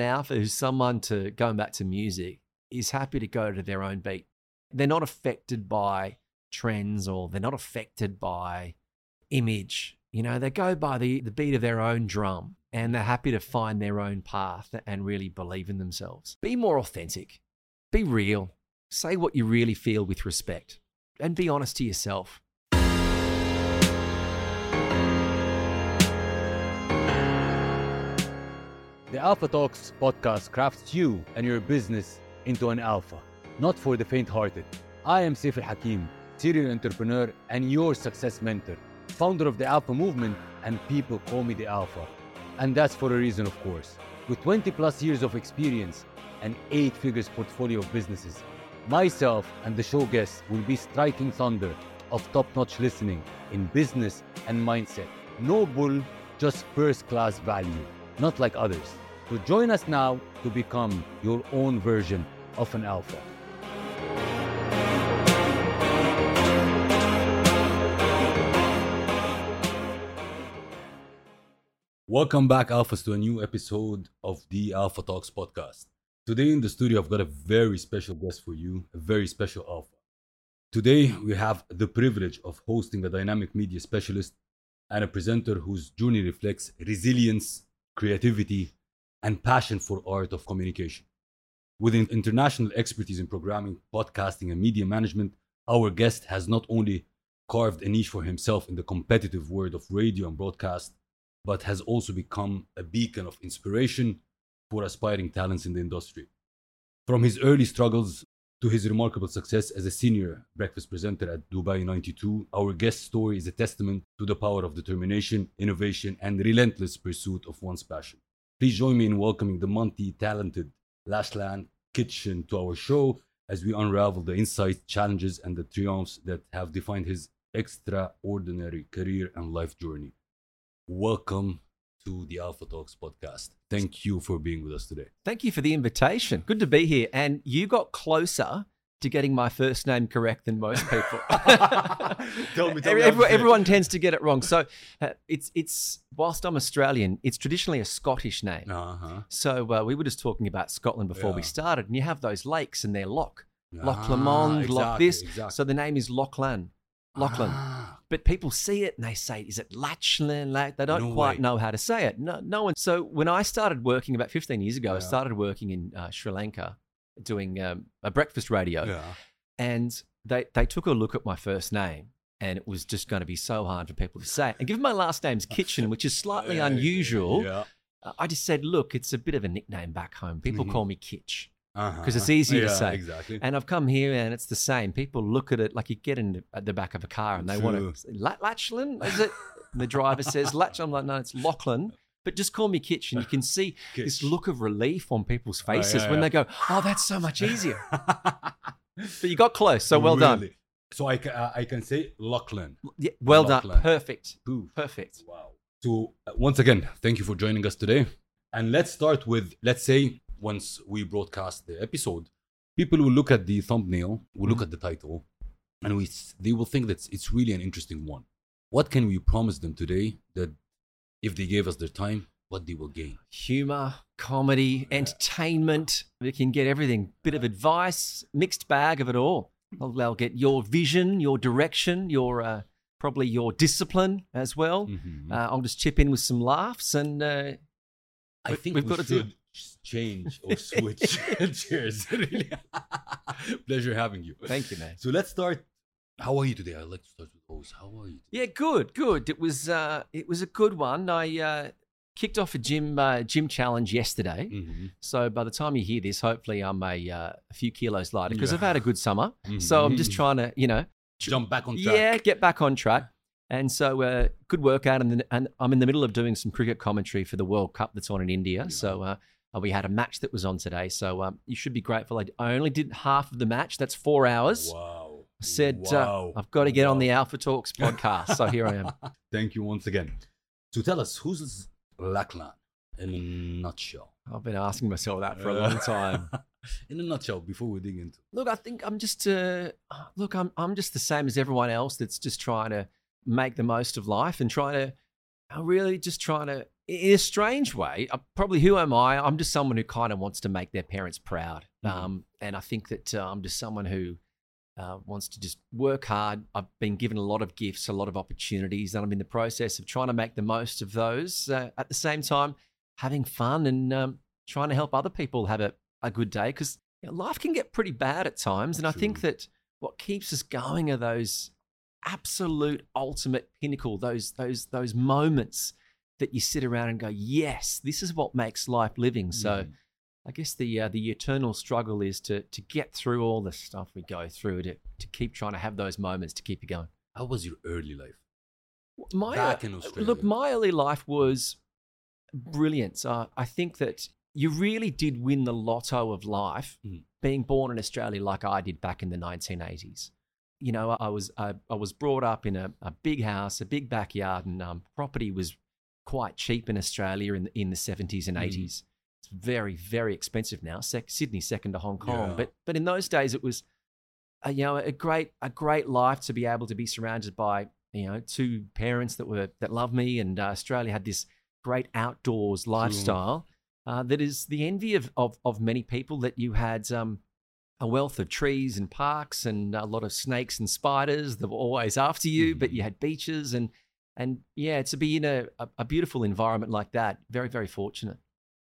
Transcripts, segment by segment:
Alpha who's someone to going back to music is happy to go to their own beat. They're not affected by trends or they're not affected by image. You know, they go by the, the beat of their own drum and they're happy to find their own path and really believe in themselves. Be more authentic, be real, say what you really feel with respect, and be honest to yourself. The Alpha Talks podcast crafts you and your business into an alpha, not for the faint hearted. I am Saif Al Hakim, serial entrepreneur and your success mentor, founder of the Alpha movement, and people call me the Alpha. And that's for a reason, of course. With 20 plus years of experience and 8 figures portfolio of businesses, myself and the show guests will be striking thunder of top notch listening in business and mindset. No bull, just first class value, not like others. So join us now to become your own version of an alpha. Welcome back, Alphas, to a new episode of the Alpha Talks podcast. Today in the studio, I've got a very special guest for you, a very special Alpha. Today, we have the privilege of hosting a dynamic media specialist and a presenter whose journey reflects resilience, creativity, and passion for art of communication. With international expertise in programming, podcasting, and media management, our guest has not only carved a niche for himself in the competitive world of radio and broadcast, but has also become a beacon of inspiration for aspiring talents in the industry. From his early struggles to his remarkable success as a senior breakfast presenter at Dubai 92, our guest story is a testament to the power of determination, innovation, and relentless pursuit of one's passion. Please join me in welcoming the multi talented Lachlan Kitchen to our show as we unravel the insights, challenges, and the triumphs that have defined his extraordinary career and life journey. Welcome to the Alpha Talks podcast. Thank you for being with us today. Thank you for the invitation. Good to be here. And you got closer to getting my first name correct than most people. Tell me, tell me everyone, everyone tends to get it wrong. So uh, it's it's whilst I'm Australian, it's traditionally a Scottish name. Uh-huh. So uh, we were just talking about Scotland before we started, and you have those lakes, and they're Loch, Loch Ah, Lomond, Loch this. exactly. So the name is Lachlan, Lachlan. Ah, But people see it and they say, "Is it Lachlan?" Like they don't No quite way. know how to say it. No, no one. So when I started working about 15 years ago, I started working in uh, Sri Lanka, doing um, a breakfast radio, yeah. and they they took a look at my first name. And it was just going to be so hard for people to say. And given my last name's Kitchen, which is slightly Yeah, unusual, Yeah. I just said, look, it's a bit of a nickname back home. People Mhm. call me Kitch. Uh-huh. 'Cause it's easier to say. Exactly. And I've come here and it's the same. People look at it like you get in the, at the back of a car and they want to say, Lachlan, is it? And the driver says Lach. I'm like, no, it's Lachlan. But just call me Kitch. And you can see this look of relief on people's Oh, yeah, faces when they go, oh, that's so much easier. But you got close. So well done. So I can, I can say Lachlan. Yeah, well done. Lachlan. Perfect. Poof. Perfect. Wow. So uh, once again, thank you for joining us today. And let's start with let's say once we broadcast the episode, people will look at the thumbnail, will look Mhm. at the title, and we they will think that it's really an interesting one. What can we promise them today that if they gave us their time, what they will gain? Humor, comedy, entertainment. We can get everything. Bit of advice, mixed bag of it all. They'll, they'll get your vision, your direction, your uh, probably your discipline as well. Mhm. Uh, I'll just chip in with some laughs and uh, I think we've we got to do- change or switch. Cheers. Pleasure having you. thank you, man. So let's start. How are you today? I'd like to start with those. How are you? Today? Yeah, good, good. It was uh, it was a good one. I uh, kicked off a gym uh, gym challenge yesterday. Mhm. So by the time you hear this, hopefully I'm a, uh, a few kilos lighter because Yeah. I've had a good summer. So I'm just trying to, you know, Jump back on track. yeah, get back on track. And so, uh, good workout, and, then, and I'm in the middle of doing some cricket commentary for the World Cup that's on in India. Yeah. So uh, uh, we had a match that was on today. So um, you should be grateful. I, I only did half of the match. That's four hours. Wow. I said Wow. uh, I've got to get on the Alpha Talks podcast. so here I am. Thank you once again. So tell us, who's Lachlan in a nutshell? I've been asking myself that for a Uh, long time. in a nutshell, before we dig into Look, I think I'm just uh, look, I'm I'm just the same as everyone else that's just trying to make the most of life and trying to I'm really just trying to in a strange way, uh, probably who am I? I'm just someone who kind of wants to make their parents proud. Mhm. Um, and I think that uh, I'm just someone who uh, wants to just work hard. I've been given a lot of gifts, a lot of opportunities, and I'm in the process of trying to make the most of those. Uh, at the same time, having fun and um, trying to help other people have a, a good day because life can get pretty bad at times. And I think that what keeps us going are those absolute ultimate pinnacle, those those those moments that you sit around and go, yes, this is what makes life living. So Mhm. I guess the uh, the eternal struggle is to to get through all the stuff we go through to to keep trying to have those moments to keep you going. how was your early life? My Back uh, in look, my early life was brilliant. Uh, I think that you really did win the lotto of life Mhm. being born in Australia like I did back in the 1980s. You know, I was I, I was brought up in a, a big house, a big backyard, and um, property was quite cheap in Australia in the, in the 70s and Mhm. 80s. It's very very expensive now. Sec- Sydney second to Hong Kong, Yeah. but but in those days it was a, you know a great a great life to be able to be surrounded by you know two parents that were that loved me, and uh, Australia had this great outdoors lifestyle uh, that is the envy of, of of many people. That you had um, a wealth of trees and parks and a lot of snakes and spiders that were always after you, but Mhm. you had beaches and and yeah, to be in a, a beautiful environment like that, very very fortunate.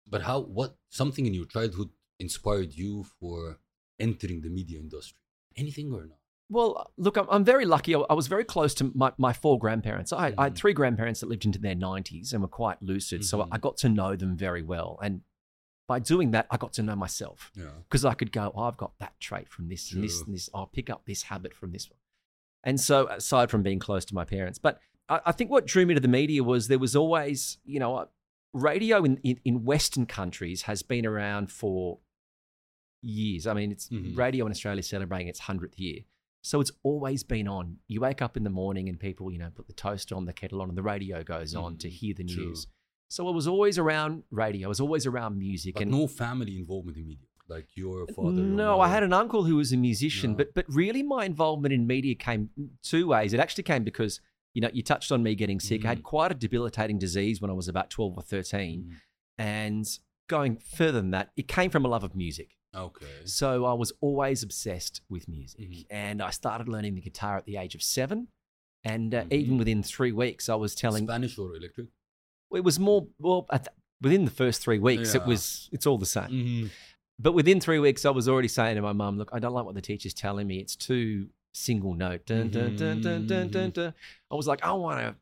But how? What? Something in your childhood inspired you for entering the media industry? Anything or not? Well, look, I'm, I'm very lucky. I, I was very close to my, my four grandparents. I, I had Mhm. three grandparents that lived into their 90s and were quite lucid. So Mhm. I got to know them very well. And by doing that, I got to know myself Yeah. because I could go, oh, I've got that trait from this and this and this. I'll pick up this habit from this one. And so, aside from being close to my parents, but I, I think what drew me to the media was there was always, you know, radio in, in, in Western countries has been around for years. I mean, it's Mhm. radio in Australia celebrating its 100th year. So it's always been on. You wake up in the morning and people, you know, put the toaster on, the kettle on, and the radio goes on to Mhm. hear the True. news. So I was always around radio. I was always around music. But and no family involvement in media, like your father. no, I had an uncle who was a musician, No. but but really my involvement in media came two ways. It actually came because you know you touched on me getting sick. I had Mhm. quite a debilitating disease when I was about twelve or thirteen, Mm, and going further than that, it came from a love of music. Okay. So I was always obsessed with music, Mhm. and I started learning the guitar at the age of seven. And uh, Mhm. even within three weeks, I was telling Spanish or electric? it was more well at the, within the first three weeks. It was it's all the same. Mhm. But within three weeks, I was already saying to my mum, "Look, I don't like what the teacher's telling me. It's too single note. Dun, dun, dun, dun, dun, dun, dun. I was like, I want to,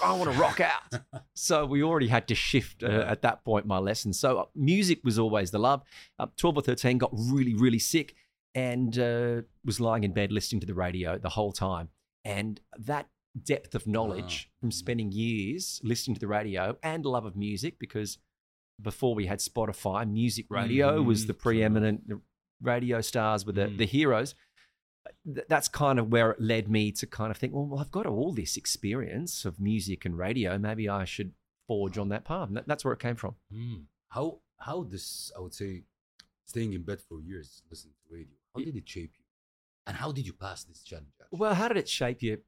I want to rock out. so we already had to shift uh, at that point my lessons. So uh, music was always the love. Uh, Twelve or thirteen, got really, really sick, and uh, was lying in bed listening to the radio the whole time. And that depth of knowledge from spending years listening to the radio and love of music because before we had Spotify, music radio was Mhm, the preeminent the radio stars were the, Mm. the heroes. Th- That's kind of where it led me to kind of think, well, well, I've got all this experience of music and radio. Maybe I should forge on that path. And that, that's where it came from. Mm. How how this I would say staying in bed for years listening to radio. How did it shape you? And how did you pass this challenge? actually? Well, how did it shape you?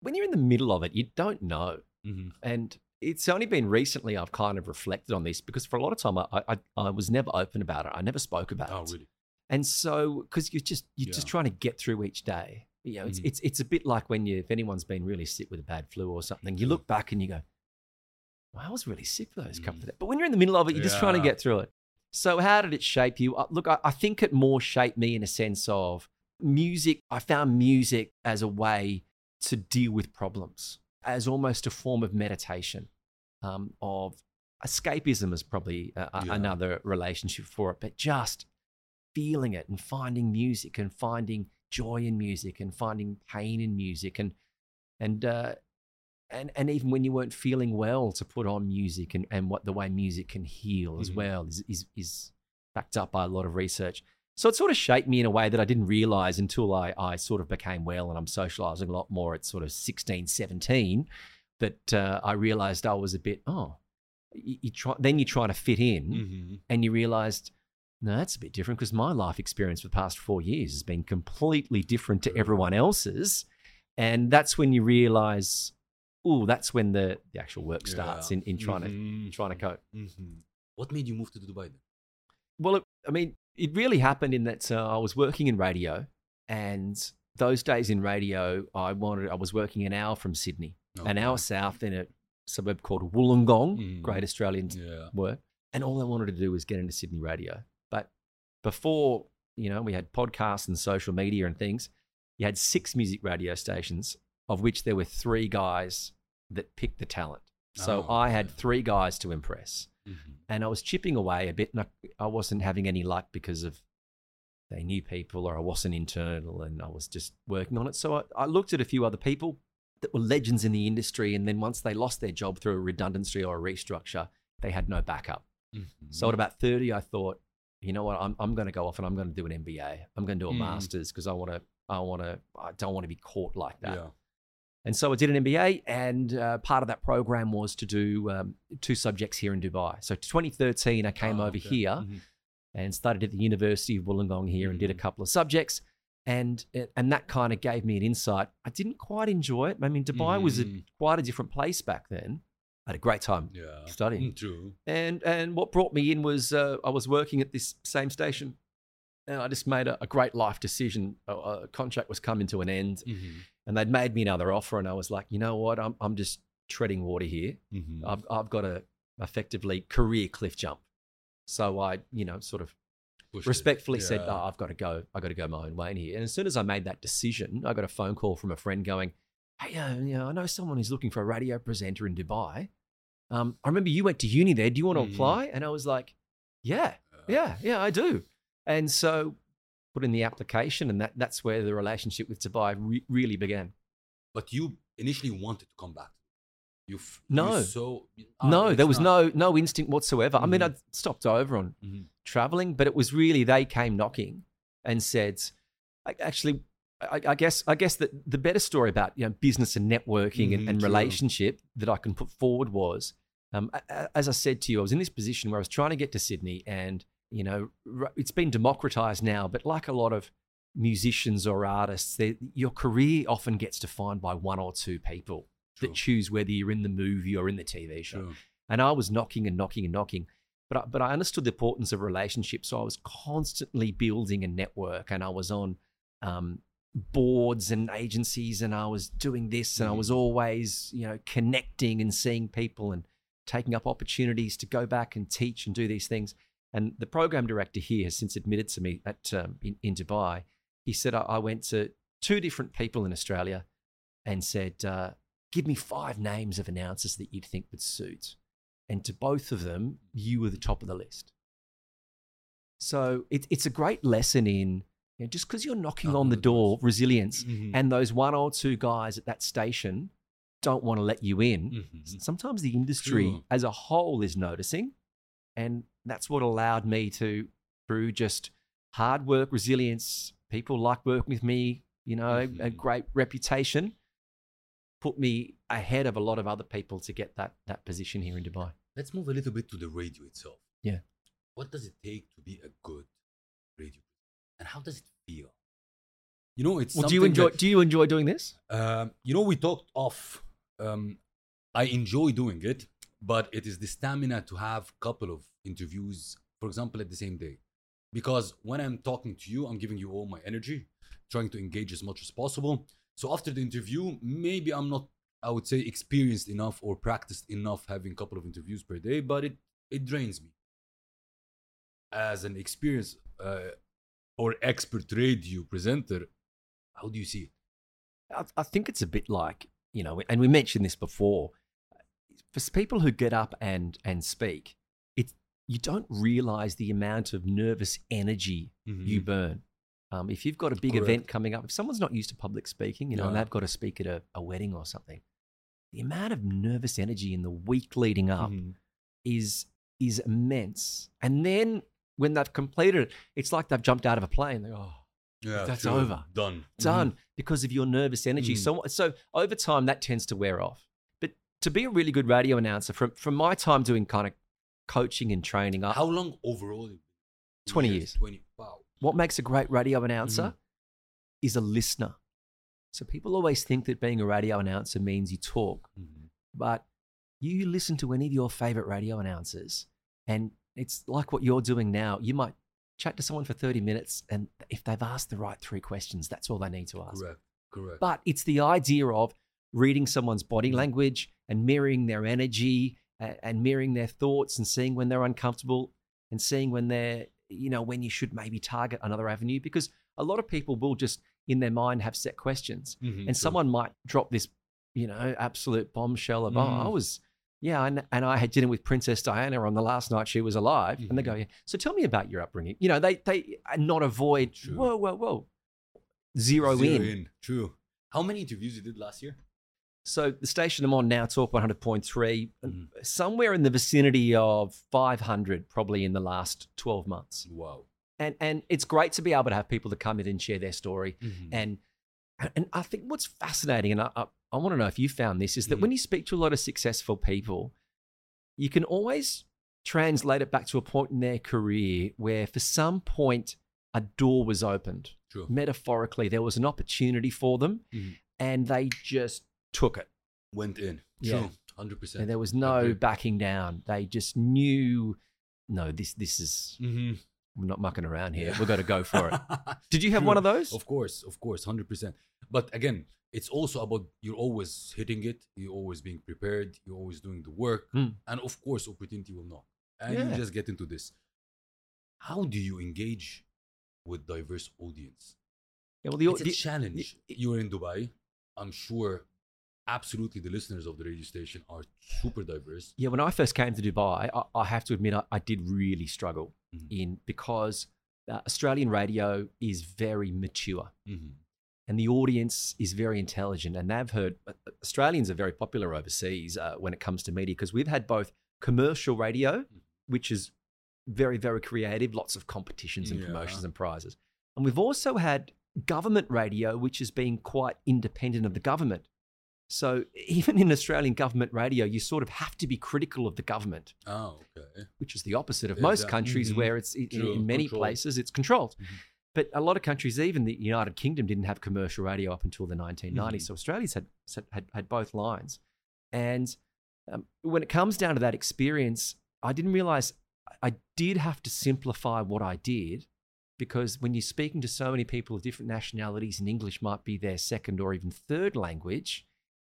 When you're in the middle of it, you don't know. Mhm. And it's only been recently I've kind of reflected on this because for a lot of time I, I, I was never open about it. I never spoke about Oh it. really? And so, because you're just you're just trying to get through each day. You know, it's Mhm. it's it's a bit like when you if anyone's been really sick with a bad flu or something, you look back and you go, well, "I was really sick for those couple Mhm. of days." But when you're in the middle of it, you're just trying to get through it. So, how did it shape you? Uh, Look, I, I think it more shaped me in a sense of music. I found music as a way to deal with problems, as almost a form of meditation, um, of escapism is probably a, a- Yeah. another relationship for it, but just feeling it and finding music and finding joy in music and finding pain in music and and uh, and and even when you weren't feeling well to put on music and, and what the way music can heal as Mhm. well is, is is backed up by a lot of research. So it sort of shaped me in a way that I didn't realize until I, I sort of became well and I'm socializing a lot more at sort of 16, 17 that uh, I realized I was a bit, oh, you, you try, then you try to fit in Mhm. and you realized no that's a bit different because my life experience for the past four years has been completely different to everyone else's and that's when you realize oh, that's when the, the actual work starts Yeah. in, in trying to Mhm. trying to cope. Mhm. What made you move to Dubai then? Well, it, I mean, it really happened in that uh, I was working in radio, and those days in radio, I wanted I was working an hour from Sydney, an hour south in a suburb called Wollongong, Mm. great Australian Yeah. word, and all I wanted to do was get into Sydney radio. Before you know, we had podcasts and social media and things. You had six music radio stations, of which there were three guys that picked the talent. So Oh, I had three guys to impress Mhm. and I was chipping away a bit, and I, I wasn't having any luck because of they knew people or I wasn't internal, and I was just working on it. So I, I looked at a few other people that were legends in the industry, and then once they lost their job through a redundancy or a restructure, they had no backup. Mhm. So at about thirty, I thought, you know what, I'm I'm going to go off and I'm going to do an MBA. I'm going to do a Mm. master's because I want to. I want to. I don't want to be caught like that. yeah. And so I did an MBA, and uh, part of that program was to do um, two subjects here in Dubai. So 2013, I came Ah, over okay. here Mhm. and studied at the University of Wollongong here and did a Mhm. couple of subjects. And and that kind of gave me an insight. I didn't quite enjoy it. I mean, Dubai was a, Mhm. quite a different place back then. I had a great time. Yeah. Studying. Mm, True. And and what brought me in was uh, I was working at this same station, and I just made a, a great life decision. A, a contract was coming to an end, Mhm. and they'd made me another offer, and I was like, you know what, I'm I'm just treading water here. Mhm. I've I've got a effectively career cliff jump. So I, you know, sort of Pushed respectfully said, oh, I've got to go. I've got to go my own way in here. And as soon as I made that decision, I got a phone call from a friend going, Hey, uh, you know, I know someone who's looking for a radio presenter in Dubai. Um, I remember you went to uni there. Do you want to Mhm. apply? And I was like, Yeah, Uh, yeah, yeah, I do. And so put in the application, and that, that's where the relationship with Dubai re- really began. But you initially wanted to come back. You f- No. You so ah, no, there was not. no no instinct whatsoever. I mean, Mhm. I'd stopped over on Mhm. traveling, but it was really they came knocking and said, actually, I, I guess I guess that the better story about you know business and networking and, Mhm, and true. relationship that I can put forward was, um, as I said to you, I was in this position where I was trying to get to Sydney, and you know it's been democratized now, but like a lot of musicians or artists, they- your career often gets defined by one or two people that choose whether you're in the movie or in the TV show. And I was knocking and knocking and knocking. But I, but I understood the importance of relationships. So I was constantly building a network and I was on um, boards and agencies and I was doing this and I Mhm. was always, you know, connecting and seeing people and taking up opportunities to go back and teach and do these things. And the program director here has since admitted to me at um, in, in Dubai. He said I, I went to two different people in Australia and said, uh, "Give me five names of announcers that you'd think would suit." And to both of them, you were the top of the list. So it, it's a great lesson in you know, just because you're knocking on the door, resilience, Mhm. and those one or two guys at that station don't want to let you in. Mhm. Sometimes the industry as a whole is noticing. And that's what allowed me to, through just hard work, resilience, people like working with me, you know, a Mhm. great reputation, put me ahead of a lot of other people to get that, that position here in Dubai. Let's move a little bit to the radio itself. Yeah. What does it take to be a good radio? And how does it feel? You know, it's Well, do you enjoy? that- Do you enjoy doing this? Um, you know, we talked off. Um, I enjoy doing it, but it is the stamina to have a couple of interviews, for example, at the same day. Because when I'm talking to you, I'm giving you all my energy, trying to engage as much as possible. So after the interview, maybe I'm not, I would say, experienced enough or practiced enough having a couple of interviews per day, but it it drains me. As an experience. uh, or expert radio presenter, how do you see it? I, I think it's a bit like you know, and we mentioned this before. For people who get up and and speak, it you don't realize the amount of nervous energy you burn. Um, if you've got a big Correct. event coming up, if someone's not used to public speaking, you know, and they've got to speak at a, a wedding or something, the amount of nervous energy in the week leading up Mhm. is is immense. And then when they've completed it, it's like they've jumped out of a plane. They go, oh, Yeah, That's true. over. Done. done because of your nervous energy. Mhm. So, so over time, that tends to wear off. But to be a really good radio announcer, from from my time doing kind of coaching and training, I, How long overall? 20 years. Twenty. Wow. what makes a great radio announcer Mm-hmm. is a listener. So people always think that being a radio announcer means you talk, Mhm. but you listen to any of your favorite radio announcers, and it's like what you're doing now. You might chat to someone for 30 minutes, and if they've asked the right three questions, that's all they need to ask. Correct. Correct. But it's the idea of reading someone's body Mhm. language and mirroring their energy and, mirroring their thoughts and seeing when they're uncomfortable and seeing when they're, you know, when you should maybe target another avenue because a lot of people will just in their mind have set questions Mhm, and someone might drop this, you know, absolute bombshell of, oh, I Mhm. was, yeah, and, and I had dinner with Princess Diana on the last night she was alive. And they go, yeah, so tell me about your upbringing. You know, they, they not avoid, True. whoa, whoa, whoa, zero, Zero in. in. True. How many interviews you did last year? So the station I'm on now, Talk 100.3, Mhm. somewhere in the vicinity of 500 probably in the last 12 months. Wow. And and it's great to be able to have people to come in and share their story. Mhm. And and I think what's fascinating, and I, I, I want to know if you found this, is that Mhm. when you speak to a lot of successful people, you can always translate it back to a point in their career where for some point a door was opened. True. Metaphorically, there was an opportunity for them Mhm. and they just took it. Went in. Yeah. True. Hundred percent. And there was no backing down. They just knew, no, this this is Mm-hmm. We're not mucking around here. We've got to go for it. Did you have one of those? Of course, of course, hundred percent. But again, it's also about you're always hitting it. You're always being prepared. You're always doing the work, Hmm. and of course, opportunity will knock, and Yeah. you just get into this. How do you engage with diverse audience? Yeah, well, the, it's a the- challenge. the- You're in Dubai. I'm sure, absolutely, the listeners of the radio station are super diverse. yeah, when I first came to Dubai, I, I have to admit I, I did really struggle Mhm. in because uh, Australian radio is very mature Mhm. and the audience is very intelligent and they've heard uh, Australians are very popular overseas uh, when it comes to media because we've had both commercial radio, which is very very creative, lots of competitions and Yeah. promotions and prizes, and we've also had government radio, which has been quite independent of the government. So even in Australian government radio, you sort of have to be critical of the government, Oh, okay. which is the opposite of most Exact- countries mhm. where it's in, many controlled. places it's controlled. Mhm. But a lot of countries, even the United Kingdom, didn't have commercial radio up until the 1990s. Mhm. So Australia's had, had had both lines. And um, when it comes down to that experience, I didn't realize I did have to simplify what I did because when you're speaking to so many people of different nationalities and English might be their second or even third language,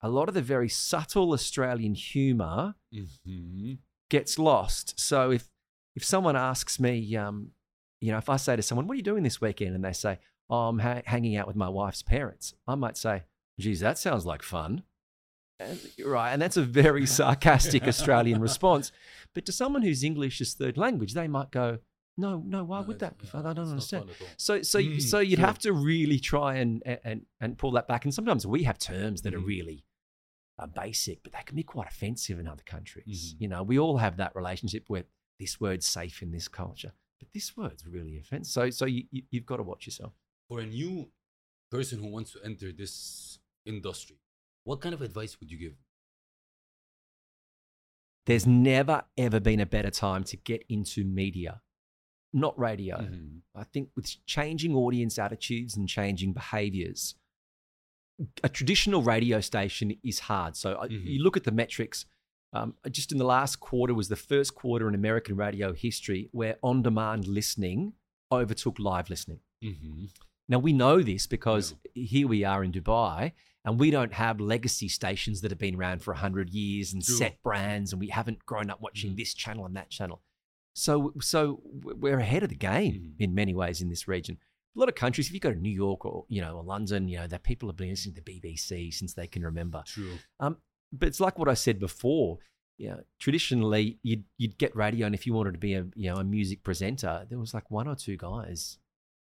a lot of the very subtle Australian humor Mhm. gets lost. So if if someone asks me, um, you know, if I say to someone, "What are you doing this weekend?" and they say, "Oh, I'm ha- hanging out with my wife's parents," I might say, "Geez, that sounds like fun." And, right, and that's a very sarcastic Australian response. But to someone whose English is third language, they might go, "No, no, why No, would that be fun? I don't understand." fun at all. So, so, Mm, so you'd have to really try and and and pull that back. And sometimes we have terms that are Mhm. really uh, basic, but they can be quite offensive in other countries. Mhm. You know, we all have that relationship where this word's safe in this culture, but this word's really offensive. So, so you, you you've got to watch yourself. For a new person who wants to enter this industry, what kind of advice would you give? There's never ever been a better time to get into media, not radio. Mhm. I think with changing audience attitudes and changing behaviors, a traditional radio station is hard. So I- Mhm. you look at the metrics. Um, just in the last quarter was the first quarter in American radio history where on-demand listening overtook live listening. Mhm. Now we know this because here we are in Dubai, and we don't have legacy stations that have been around for hundred years and True. set brands, and we haven't grown up watching Mhm. this channel and that channel. So, so we're ahead of the game Mhm. in many ways in this region. A lot of countries, if you go to New York or you know or London, you know that people have been listening to BBC since they can remember. True. But it's like what I said before. You know, traditionally you'd you'd get radio, and if you wanted to be a you know a music presenter, there was like one or two guys,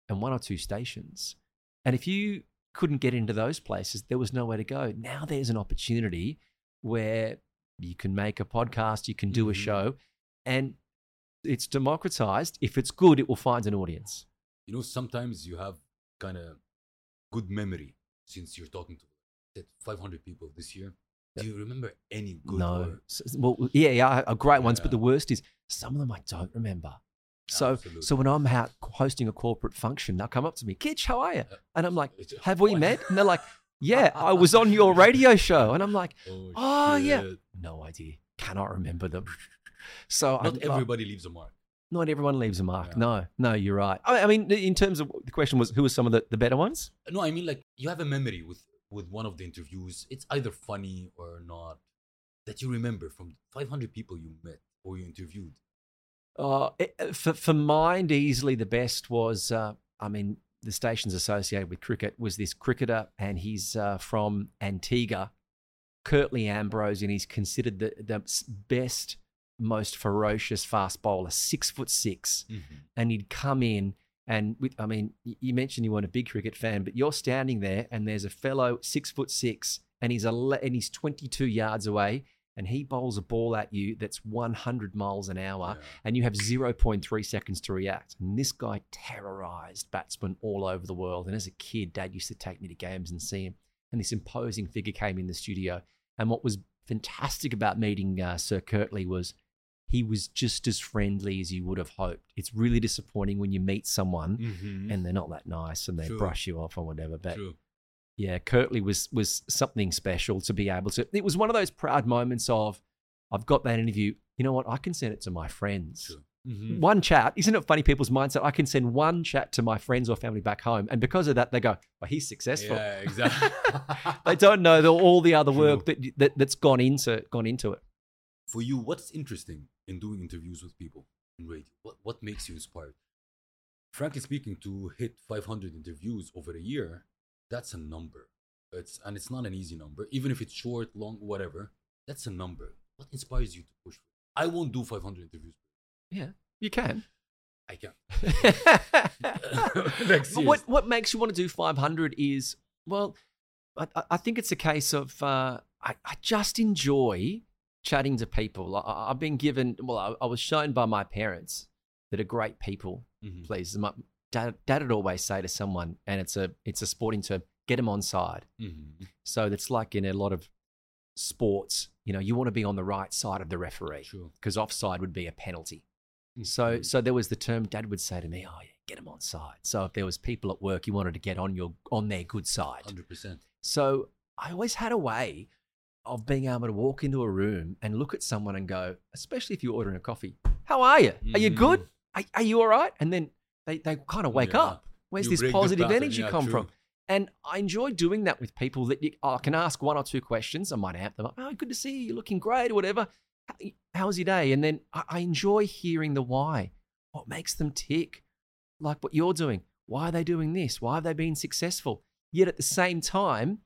and one or two stations, and if you couldn't get into those places, there was nowhere to go. Now there's an opportunity where you can make a podcast, you can do a Mhm. show, and it's democratized. If it's good, it will find an audience. You know, sometimes you have kind of good memory since you're talking to that 500 people this year. Do you remember any good? no, or- S- s- well, yeah, yeah, great ones, but the worst is some of them I don't remember. So, Absolutely. so when I'm out hosting a corporate function, they'll come up to me, Kitch, how are you? And I'm like, have we met? And they're like, Yeah, I was on your radio show. And I'm like, Oh, Oh, yeah. no idea. Cannot remember them. So Not I, everybody leaves a mark. Not everyone leaves a mark. Yeah. No, no, you're right. I, I mean, in terms of the question was, who were some of the, the better ones? No, I mean like you have a memory with with one of the interviews. It's either funny or not that you remember from 500 people you met or you interviewed. Uh, it- for, for mine, easily the best was, uh, I mean, the stations associated with cricket was this cricketer, and he's uh, from Antigua, Curtly Ambrose, and he's considered the, the best, most ferocious fast bowler, six foot 6 and he'd come in and with, I mean, you mentioned you weren't a big cricket fan, but you're standing there and there's a fellow six foot six and he's ele- and he's 22 yards away and he bowls a ball at you that's 100 miles an hour Yeah. and you have 0.3 seconds to react. And this guy terrorized batsmen all over the world. And as a kid, dad used to take me to games and see him. And this imposing figure came in the studio. And what was fantastic about meeting uh, Sir Curtly was he was just as friendly as you would have hoped. It's really disappointing when you meet someone Mhm. and they're not that nice and they True. brush you off or whatever. But True. yeah, Curtly was was something special to be able to. It was one of those proud moments of, I've got that interview. You know what? I can send it to my friends. True. Mhm. One chat, isn't it funny? People's mindset. I can send one chat to my friends or family back home, and because of that, they go, "Well, he's successful." Yeah, exactly. They don't know the, all the other True. work that, that that's gone into gone into it. For you, what's interesting in doing interviews with people in radio? What what makes you inspired? Frankly speaking, to hit 500 interviews over a year, that's a number. It's and it's not an easy number, even if it's short, long, whatever. That's a number. What inspires you to push? I won't do 500 interviews. Yeah, you can. I can. Like, what what makes you want to do 500 is well, I, I- I think it's a case of uh, I, I just enjoy chatting to people. I, I've been given well, I, I was shown by my parents that are great people. Mhm. Please, my dad, dad would always say to someone, and it's a it's a sporting term, get them on side. Mhm. So that's like in a lot of sports, you know, you want to be on the right side of the referee because offside would be a penalty. So, Mhm. so there was the term Dad would say to me, "Oh, yeah, get them on side." So if there was people at work, you wanted to get on your on their good side. 100%. So I always had a way of being able to walk into a room and look at someone and go, especially if you're ordering a coffee, "How are you? Are you good? Mm. Are, are you all right?" And then they they kind of wake Yeah. up. Where's You this positive energy yeah, come true. from? And I enjoy doing that with people that you, I can ask one or two questions. I might amp them up. Oh, good to see you. You're looking great or whatever. How, how's your day? And then I, I enjoy hearing the why. What makes them tick? Like what you're doing. Why are they doing this? Why have they been successful? Yet at the same time,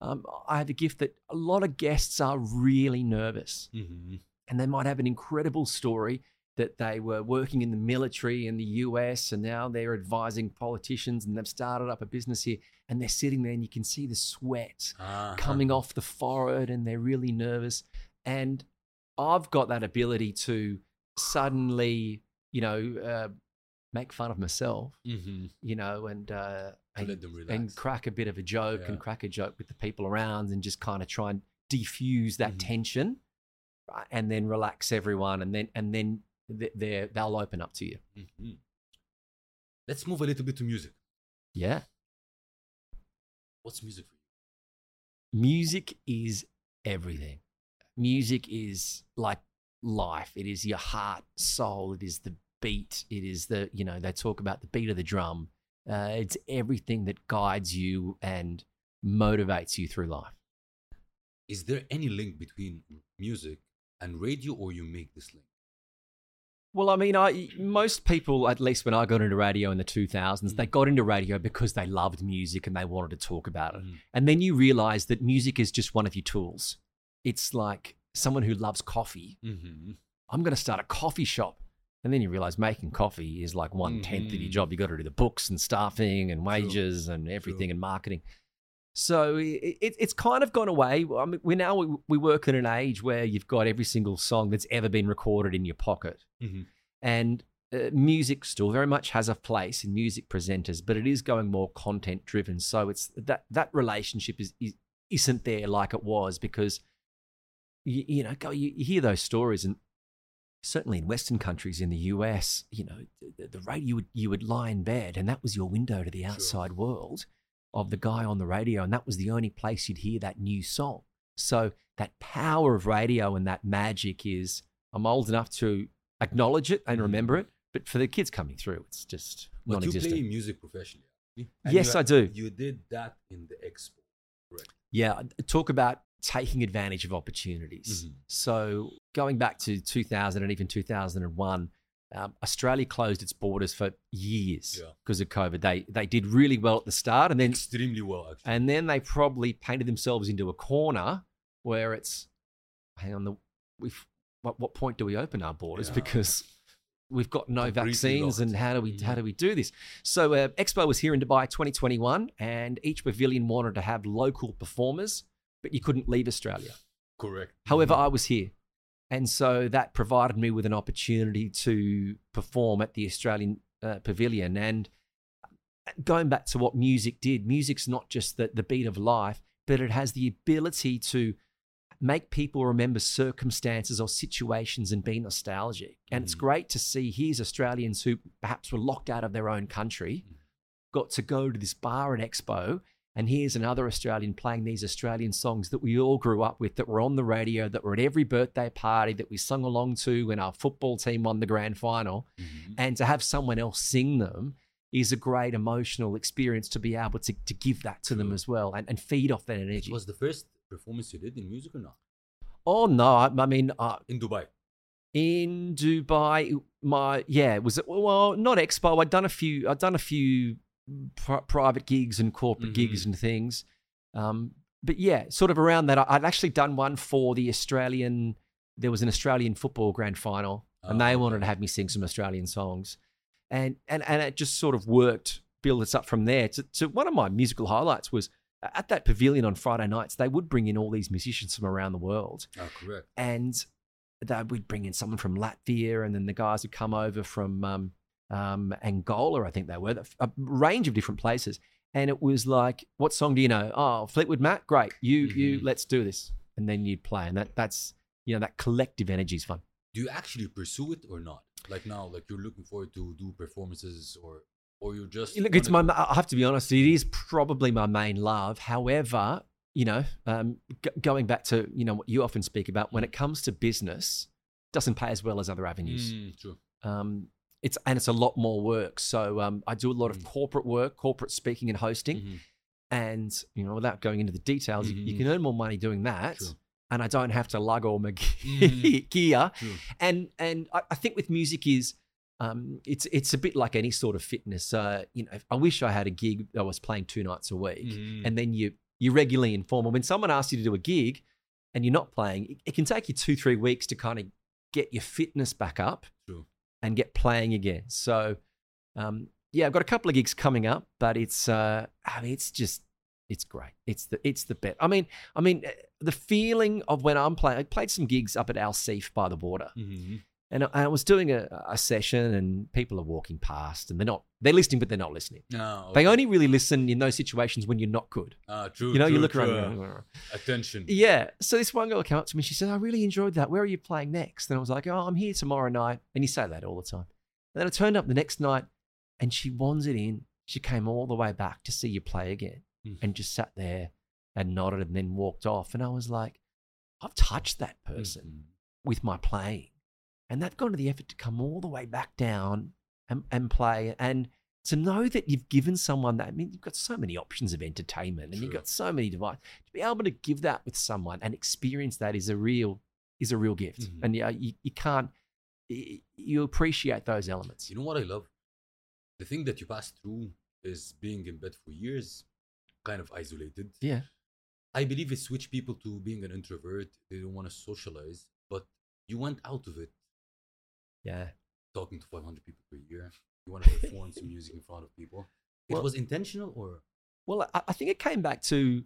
um, I have a gift that a lot of guests are really nervous. Mhm. and they might have an incredible story that they were working in the military in the US and now they're advising politicians and they've started up a business here and they're sitting there and you can see the sweat Ah, coming off the forehead and they're really nervous. And I've got that ability to suddenly you know uh, make fun of myself Mhm. you know and uh, and, let them relax. and crack a bit of a joke and crack a joke with the people around and just kind of try and defuse that Mhm. tension right, and then relax everyone and then and then they're, they'll open up to you Mhm. Let's move a little bit to music. yeah What's music for you? music is everything music is like life it is your heart soul it is the beat it is the you know they talk about the beat of the drum uh, it's everything that guides you and motivates you through life Is there any link between music and radio, or you make this link? Well, I mean, I most people, at least when I got into radio in the 2000s, they Mm. got into radio because they loved music and they wanted to talk about it. Mhm. And then you realize that music is just one of your tools. It's like someone who loves coffee. Mhm. I'm going to start a coffee shop. And then you realize making coffee is like one tenth of your Mhm. job. You got to do the books and staffing and wages and everything True. and marketing. So it, it, it's kind of gone away. I mean, we now we, we work in an age where you've got every single song that's ever been recorded in your pocket Mhm. and uh, music still very much has a place in music presenters, but it is going more content driven. So it's that that relationship is, is isn't there like it was because you, you know go you, you hear those stories and certainly in Western countries in the US, you know the, the radio you would you would lie in bed and that was your window to the outside world. of the guy on the radio, and that was the only place you'd hear that new song. So that power of radio and that magic is I'm old enough to acknowledge it and remember it, but for the kids coming through, it's just But you non-existent. play music professionally. Yes, you, I do. You did that in the expo, correct? Yeah, talk about taking advantage of opportunities. Mhm. So going back to 2000 and even 2001, um, Australia closed its borders for years Yeah. because of COVID. They they did really well at the start, and then Extremely well, actually. and then they probably painted themselves into a corner where it's hang on the we've what, what point do we open our borders Yeah. because we've got no Completely vaccines and how do we how Mhm. do we do this so uh, expo was here in dubai 2021 and each pavilion wanted to have local performers but you couldn't leave australia correct. However, Mhm. I was here. And so that provided me with an opportunity to perform at the Australian uh, Pavilion. And going back to what music did, music's not just the, the beat of life, but it has the ability to make people remember circumstances or situations and be nostalgic. And it's Mhm. great to see here's Australians who perhaps were locked out of their own country, Mhm. got to go to this bar at Expo. And here's another Australian playing these Australian songs that we all grew up with, that were on the radio, that were at every birthday party, that we sung along to when our football team won the grand final. Mhm. And to have someone else sing them is a great emotional experience to be able to, to give that to them as well and, and feed off that It energy. was the first performance you did in music or not? oh, no. I, I mean, uh, In Dubai. in Dubai, my, yeah, was it, well, not Expo. I'd done a few, I'd done a few pri- private gigs and corporate gigs Mhm. and things. Um, but yeah, sort of around that, I'd actually done one for the Australian. There was an Australian football grand final, and Oh, they okay. wanted to have me sing some Australian songs, and and and it just sort of worked, build us up from there. To, to one of my musical highlights was at that pavilion on Friday nights. They would bring in all these musicians from around the world, Oh, correct. and they would bring in someone from Latvia, and then the guys would come over from um, um, Angola, I think they were, a range of different places. And it was like, what song do you know? Oh, Fleetwood Mac, great. You, you, Mhm. let's do this. And then you'd play, and that that's you know that collective energy is fun. Do you actually pursue it or not? Like now, like you're looking forward to do performances or or you're just Look, it's my. I have to be honest. It is probably my main love. However, you know, um, g- going back to you know what you often speak about when it comes to business, doesn't pay as well as other avenues. Mm, true. um, it's and it's a lot more work. So um, I do a lot of Mm. corporate work, corporate speaking and hosting, Mhm. and you know, without going into the details, you, you Mhm. can earn more money doing that, True. and I don't have to lug all my Mhm. gear. And and I, I think with music is. Um, it's it's a bit like any sort of fitness. Uh, you know, I wish I had a gig that I was playing two nights a week, Mhm. and then you you regularly inform. Or when someone asks you to do a gig, and you're not playing, it, it can take you two three weeks to kind of get your fitness back up True. And get playing again. So, um, yeah, I've got a couple of gigs coming up, but it's uh, I mean, it's just it's great. It's the it's the bet. I mean, I mean, eh, the feeling of when I'm playing. I played some gigs up at Al Seef by the water, Mhm. And I, I was doing a, a session, and people are walking past, and they're not they're listening, but they're not listening. They okay. only really listen in those situations when you're not good. Ah, true. You know, you look true. around. Attention. Yeah. So this one girl came up to me. She said, "I really enjoyed that. Where are you playing next?" And I was like, "Oh, I'm here tomorrow night." And you say that all the time. And then I turned up the next night, and she wandered in. She came all the way back to see you play again, Mhm. and just sat there and nodded, and then walked off. And I was like, "I've touched that person Mhm. with my playing, and they've gone to the effort to come all the way back down and, and play and." To know that you've given someone that, I mean, you've got so many options of entertainment and you've got so many devices to be able to give that with someone and experience that is a real is a real gift Mhm. and yeah you, you can't you appreciate those elements You know what I love? The thing that you pass through is being in bed for years, kind of isolated. yeah I believe it switched people to being an introvert. They don't want to socialize, but you went out of it yeah talking to 500 people per year. You want to perform some music in front of people. It Well- was intentional or? well I, I think it came back to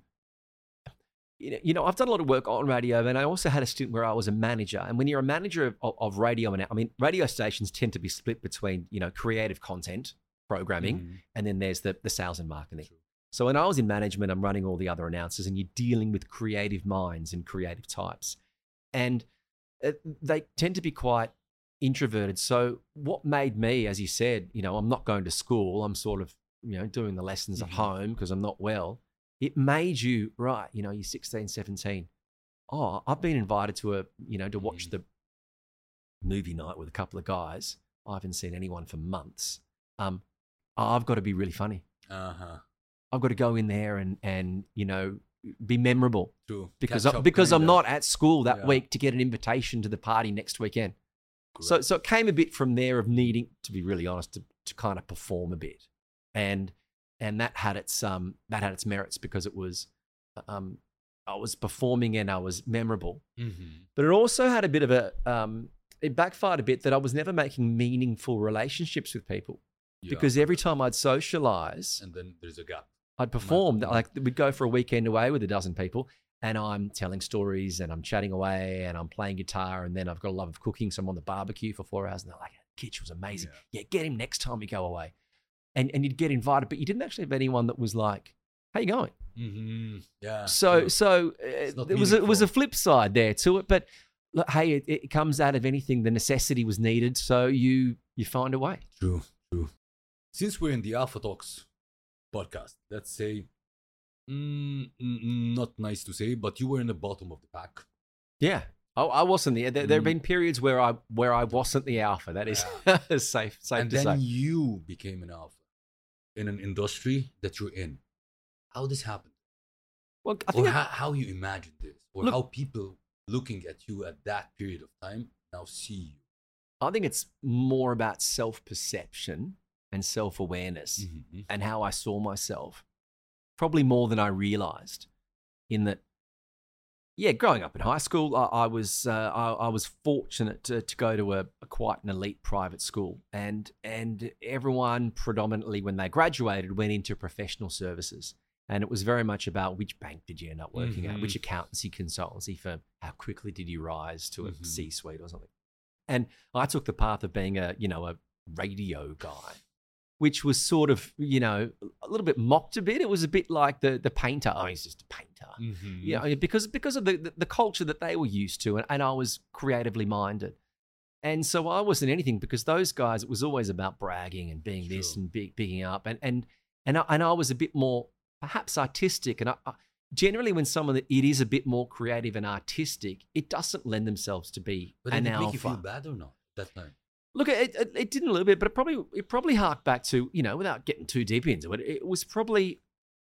you know, you know i've done a lot of work on radio and i also had a stint where i was a manager and when you're a manager of, of, of radio and i mean radio stations tend to be split between you know creative content programming Mhm. and then there's the, the sales and marketing. So when I was in management, I'm running all the other announcers, and you're dealing with creative minds and creative types, and uh, they tend to be quite introverted. So what made me, as you said, you know, I'm not going to school. I'm sort of you know, doing the lessons at Mhm. home because I'm not well, it made you, right, you know, you're 16, 17. Oh, I've been invited to a, you know, to watch Mhm. the movie night with a couple of guys. I haven't seen anyone for months. Um, I've got to be really funny. Uh-huh. I've got to go in there and, and you know, be memorable True. because Catch I, because I'm not at school that Yeah. week to get an invitation to the party next weekend. So so it came a bit from there of needing, to be really honest, to, to kind of perform a bit, and and that had its um that had its merits because it was um I was performing and I was memorable, Mhm. but it also had a bit of a um it backfired a bit that I was never making meaningful relationships with people Yeah. because every time I'd socialize, and then there's a gap. I'd perform. Like we'd go for a weekend away with a dozen people, and I'm telling stories and I'm chatting away and I'm playing guitar, and then I've got a love of cooking, so I'm on the barbecue for four hours, and they're like, "Kitch was amazing. Yeah. Yeah, get him next time we go away." And and you'd get invited, but you didn't actually have anyone that was like, "How you going?" Mm-hmm. Yeah. so true. so uh, there was a, it was a flip side there to it, but. Look, hey, it, it comes out of anything. The necessity was needed, so you you find a way. True, true. Since we're in the Alpha Talks podcast, let's say, mm, not nice to say, but you were in the bottom of the pack. Yeah. I, I wasn't the. There, there have Mm. been periods where I where I wasn't the alpha. That is safe safe and then say. you became an alpha in an industry that you're in. How this happened? Well, I Or think how, how you imagine this? Or Look- how people looking at you at that period of time now see you? I think it's more about self perception and self awareness Mhm. and how I saw myself, probably more than I realized. In that, yeah, growing up in high school, I, I was uh, I, I was fortunate to, to go to a, a quite an elite private school, and and everyone predominantly when they graduated went into professional services. And it was very much about which bank did you end up working at, Mhm. which accountancy consultancy firm, how quickly did you rise to a Mhm. C-suite or something. And I took the path of being a, you know, a radio guy, which was sort of, you know, a little bit mocked a bit. It was a bit like the the painter. Oh, he's just a painter. Mhm. You know, because because of the, the, the culture that they were used to, and, and I was creatively minded. And so I wasn't anything because those guys, it was always about bragging and being this and big, bigging up. And and and I, and I was a bit more perhaps artistic. And I, I, generally, when someone that it is a bit more creative and artistic, it doesn't lend themselves to be But an did it alpha. make you feel bad or not at that time? Look, it, it, it didn't a little bit, but it probably it probably harked back to you know without getting too deep into it. It was probably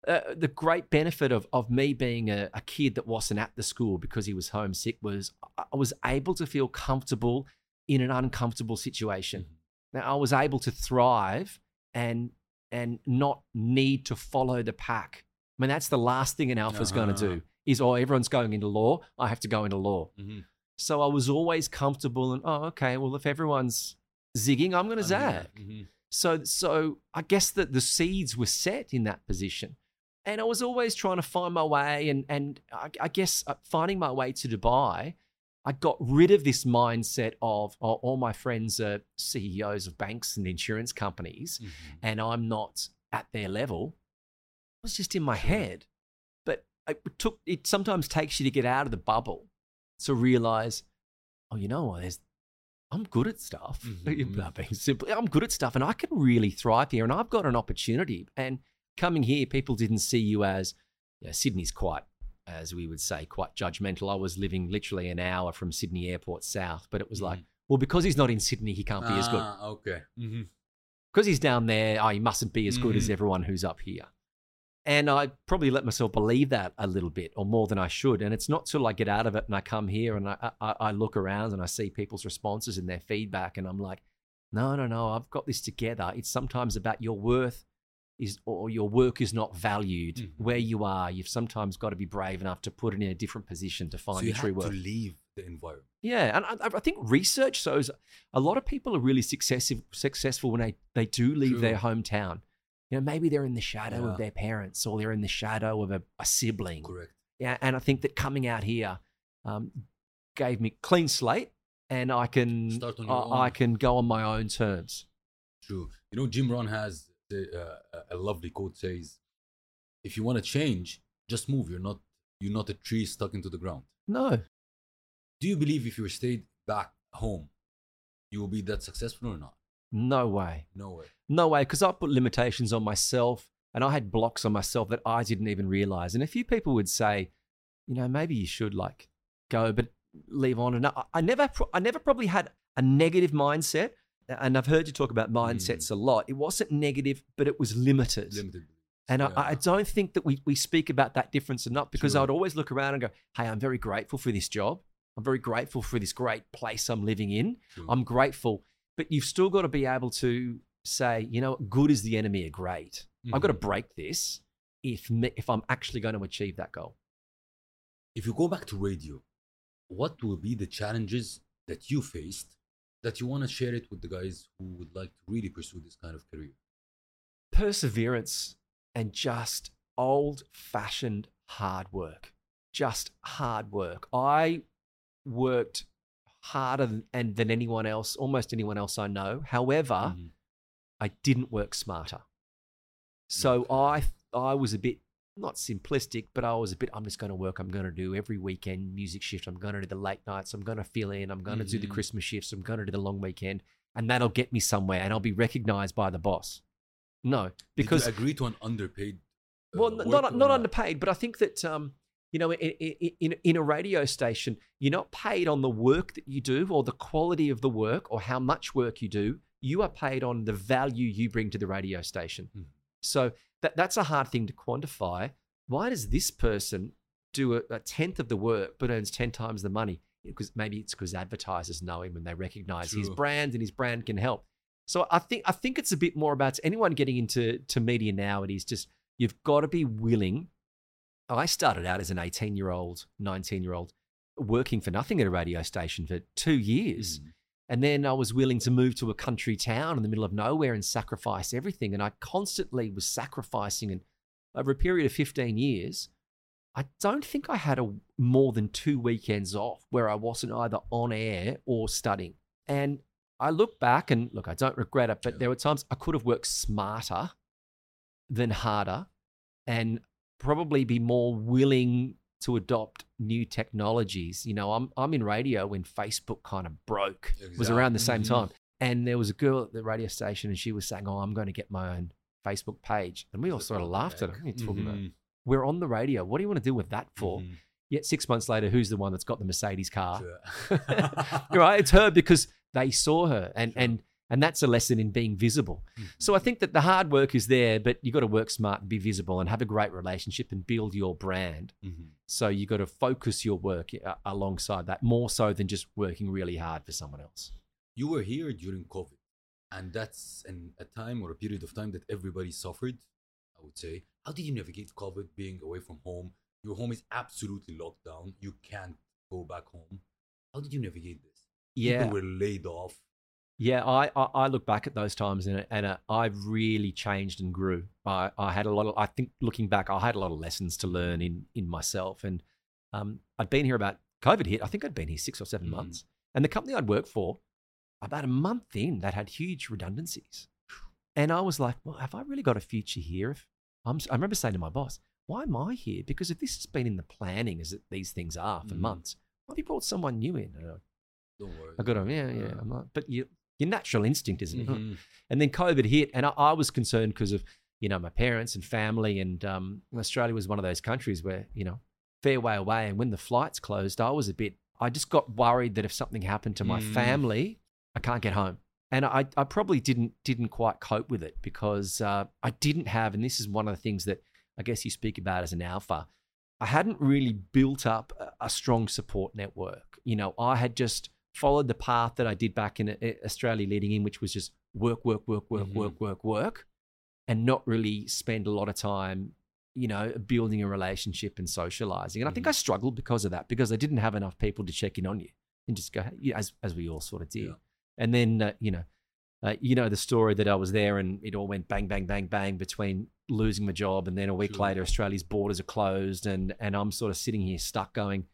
uh, the great benefit of of me being a, a kid that wasn't at the school because he was homesick was I was able to feel comfortable in an uncomfortable situation. Now I was able to thrive and and not need to follow the pack. I mean that's the last thing an alpha's going to Uh-huh. do is oh everyone's going into law, I have to go into law. Mhm. So I was always comfortable and oh, okay, well if everyone's zigging, I'm going to here. zag. Mhm. So so I guess that the seeds were set in that position, and I was always trying to find my way. And and I, I guess uh, finding my way to Dubai, I got rid of this mindset of oh, all my friends are CEOs of banks and insurance companies, Mhm. and I'm not at their level. It was just in my head. But it took it sometimes takes you to get out of the bubble to realize, oh, you know what? There's I'm good at stuff. Mhm. Not being simple. I'm good at stuff and I can really thrive here and I've got an opportunity. And coming here, people didn't see you as yeah, Sydney's quite, as we would say, quite judgmental. I was living literally an hour from Sydney Airport South, but it was like, Mhm. well, because he's not in Sydney, he can't be as good Ah, Okay. Because he's down there, oh, he mustn't be as good as Mhm. everyone who's up here. And I probably let myself believe that a little bit, or more than I should. And it's not till I get out of it and I come here and I, I, I look around and I see people's responses and their feedback, and I'm like, no, no, no, I've got this together. It's sometimes about your worth is or your work is not valued Mhm. where you are. You've sometimes got to be brave enough to put it in a different position to find so you your true worth. to leave the environment. Yeah, and I, I think research shows a lot of people are really successive, successful when they, they do leave their hometown. You know, maybe they're in the shadow Yeah. of their parents or they're in the shadow of a, a sibling. Correct. Yeah, and I think that coming out here um, gave me clean slate, and I can Start on your I, I can go on my own terms. True. You know, Jim Rohn has the, uh, a lovely quote says, "If you want to change, just move. You're not you're not a tree stuck into the ground." No, Do you believe if you stayed back home, you will be that successful or not? No way. No way. No way, because I put limitations on myself and I had blocks on myself that I didn't even realize. And a few people would say, you know, maybe you should like go, but leave on. And I, I never, I never probably had a negative mindset. And I've heard you talk about mindsets mm. a lot. It wasn't negative, but it was limited. Limited. And Yeah. I, I don't think that we, we speak about that difference enough because Sure. I'd always look around and go, hey, I'm very grateful for this job. I'm very grateful for this great place I'm living in. I'm grateful. But you've still got to be able to say, you know, good is the enemy of great. I've got to mm-hmm. break this if me, if I'm actually going to achieve that goal. If you go back to radio, what will be the challenges that you faced that you want to share it with the guys who would like to really pursue this kind of career? Perseverance and just old fashioned hard work. Just hard work. I worked harder than, and than anyone else, almost anyone else I know. However, Mhm. I didn't work smarter. So I I was a bit not simplistic, but I was a bit. I'm just going to work. I'm going to do every weekend music shift. I'm going to do the late nights. I'm going to fill in. I'm going to do the Mhm. Christmas shifts. I'm going to do the long weekend, and that'll get me somewhere, and I'll be recognized by the boss. No, because Did you agree to an underpaid. uh, well, n- work not not underpaid, but I think that um, you know, in, in in a radio station, you're not paid on the work that you do or the quality of the work or how much work you do. You are paid on the value you bring to the radio station. Mhm. So that that's a hard thing to quantify. Why does this person do a, a tenth of the work but earns ten times the money? Because maybe it's because advertisers know him and they recognize his brand and his brand can help. So I think I think it's a bit more about anyone getting into to media now. It is just you've got to be willing. I started out as an 18 year old, 19 year old, working for nothing at a radio station for two years. Mhm. And then I was willing to move to a country town in the middle of nowhere and sacrifice everything. And I constantly was sacrificing. And over a period of 15 years, I don't think I had a more than two weekends off where I wasn't either on air or studying. And I look back and look, I don't regret it, but Yeah. there were times I could have worked smarter than harder and probably be more willing to adopt new technologies. You know, I'm I'm in radio when Facebook kind of broke. It was around the same Exactly. Mhm. time. And there was a girl at the radio station and she was saying, Oh, I'm going to get my own Facebook page. And we all sort of laughed at her. What are you talking about? Mhm. We're on the radio. What do you want to do with that for? Mhm. Yet six months later, who's the one that's got the Mercedes car? Sure. right? It's her because they saw her. And Sure. and and that's a lesson in being visible. Mhm. So I think that the hard work is there, but you've got to work smart and be visible and have a great relationship and build your brand. Mhm. So you've got to focus your work uh, alongside that more so than just working really hard for someone else. You were here during COVID, and that's an, a time or a period of time that everybody suffered, I would say. How did you navigate COVID being away from home? Your home is absolutely locked down. You can't go back home. How did you navigate this? Yeah, People were laid off. Yeah. I, I I look back at those times and and uh, I've really changed and grew. I I had a lot of I think looking back, I had a lot of lessons to learn in in myself. And um, I'd been here about COVID hit. I think I'd been here six or 7 Mhm. months. And the company I'd worked for, about a month in, that had huge redundancies. And I was like, well, have I really got a future here? If I'm, I remember saying to my boss, why am I here? Because if this has been in the planning as it- these things are for Mhm. months, why have you brought someone new in? I- Don't worry. I got to, yeah, yeah. I'm not, but you, your natural instinct, isn't it? Mhm. And then COVID hit, and I, I was concerned because of you know my parents and family, and um, Australia was one of those countries where you know fair way away, and when the flights closed, I was a bit. I just got worried that if something happened to my Mm. family, I can't get home, and I, I probably didn't didn't quite cope with it because uh, I didn't have, and this is one of the things that I guess you speak about as an alpha. I hadn't really built up a, a strong support network. You know, I had just followed the path that I did back in uh, Australia leading in, which was just work, work, work, work, Mhm. work, work, work, and not really spend a lot of time, you know, building a relationship and socializing. And I think Mhm. I struggled because of that, because I didn't have enough people to check in on you and just go, as, as we all sort of did. Yeah. And then, uh, you know, uh, you know the story that I was there and it all went bang, bang, bang, bang between losing my job and then a week Sure. later Australia's borders are closed and and I'm sort of sitting here stuck going,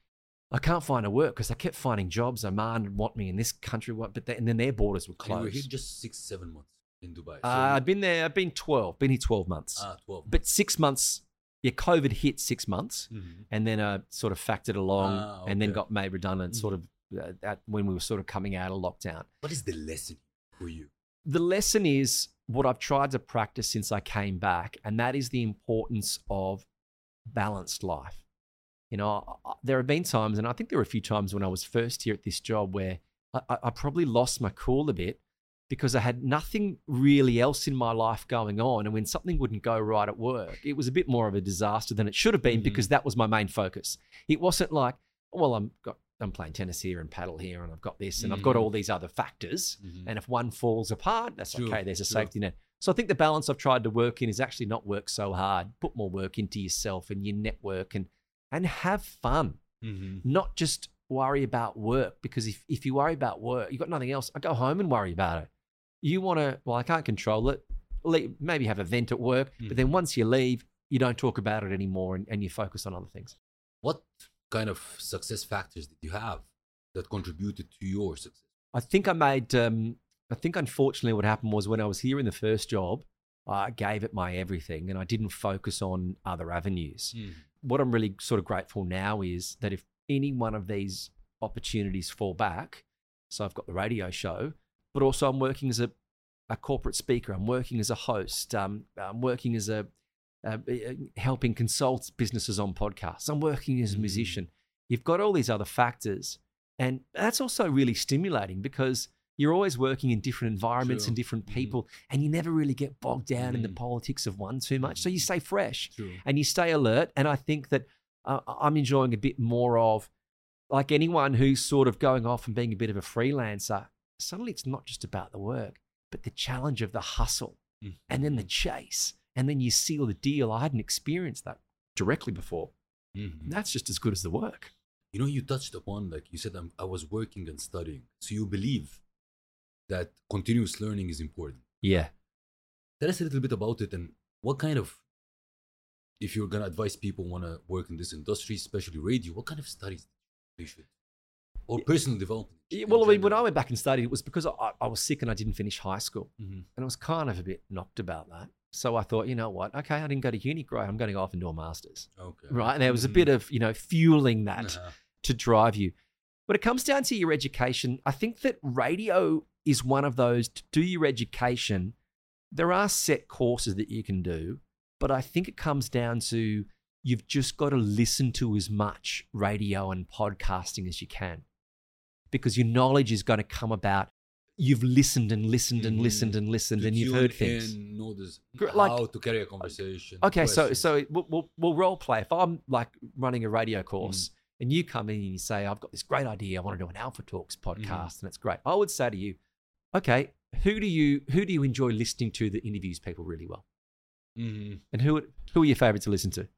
I can't find a work because I kept finding jobs. Oman want me in this country. But they, and then their borders were And You were here closed. just six, seven months in Dubai. Uh, I've been there. I've been twelve. Been here twelve months. ah, 12. but six months. Yeah, COVID hit six months, Mhm. and then uh, sort of factored along, Ah, and then got made redundant. Sort of uh, at when we were sort of coming out of lockdown. What is the lesson for you? the lesson is what I've tried to practice since I came back, and that is the importance of balanced life. You know, there have been times, and I think there were a few times when I was first here at this job where I, I probably lost my cool a bit because I had nothing really else in my life going on. And when something wouldn't go right at work, it was a bit more of a disaster than it should have been Mhm. because that was my main focus. It wasn't like, well, I'm got I'm playing tennis here and paddle here, and I've got this, and I've got all these other factors. Mhm. And if one falls apart, that's True, okay. There's a true. safety net. So I think the balance I've tried to work in is actually not work so hard. Put more work into yourself and your network and and have fun. Mhm. Not just worry about work. Because if, if you worry about work, you've got nothing else. I go home and worry about it. You want to, well, I can't control it. Le- Maybe have a vent at work. But then once you leave, you don't talk about it anymore and, and you focus on other things. What kind of success factors did you have that contributed to your success? I think I made. Um, I think unfortunately, what happened was when I was here in the first job, I gave it my everything, and I didn't focus on other avenues. What I'm really sort of grateful now is that if any one of these opportunities fall back, so I've got the radio show, but also I'm working as a, a corporate speaker. I'm working as a host. Um, I'm working as a uh, helping consult businesses on podcasts. I'm working as a Mhm. musician. You've got all these other factors, and that's also really stimulating because you're always working in different environments True. and different Mhm. people, and you never really get bogged down in the Mhm. politics of one too much. So you Mhm. stay fresh True. and you stay alert. And I think that uh, I'm enjoying a bit more of like anyone who's sort of going off and being a bit of a freelancer. Suddenly, it's not just about the work, but the challenge of the hustle and then the chase, and then you seal the deal. I hadn't experienced that directly before. That's just as good as the work. You know, you touched upon, like you said, I'm, I was working and studying. So you believe that continuous learning is important. Yeah. Tell us a little bit about it and what kind of, if you're going to advise people want to work in this industry, especially radio, what kind of studies they should, or personal development? Yeah, well, I mean, when I went back and studied, it was because I, I was sick and I didn't finish high school. Mhm. And I was kind of a bit knocked about that. So I thought, you know what? Okay, I didn't go to uni. Great. I'm going to go off and do a master's. Okay. Right. And there was a Mhm. bit of, you know, fueling that Uh-huh. to drive you. When it comes down to your education, I think that radio is one of those to do your education. There are set courses that you can do, but I think it comes down to you've just got to listen to as much radio and podcasting as you can because your knowledge is going to come about. You've listened and listened and listened and listened To and you've heard things. in, know this, Gr- like- how to carry a conversation. Okay, so questions. so we'll, we'll, we'll role play. If I'm like running a radio Mm. course and you come in and you say, I've got this great idea, I want to do an Alpha Talks Mm-hmm. podcast, and it's great. I would say to you, okay, who do you who do you enjoy listening to that interviews people really well, Mhm. and who who are your favorites to listen to?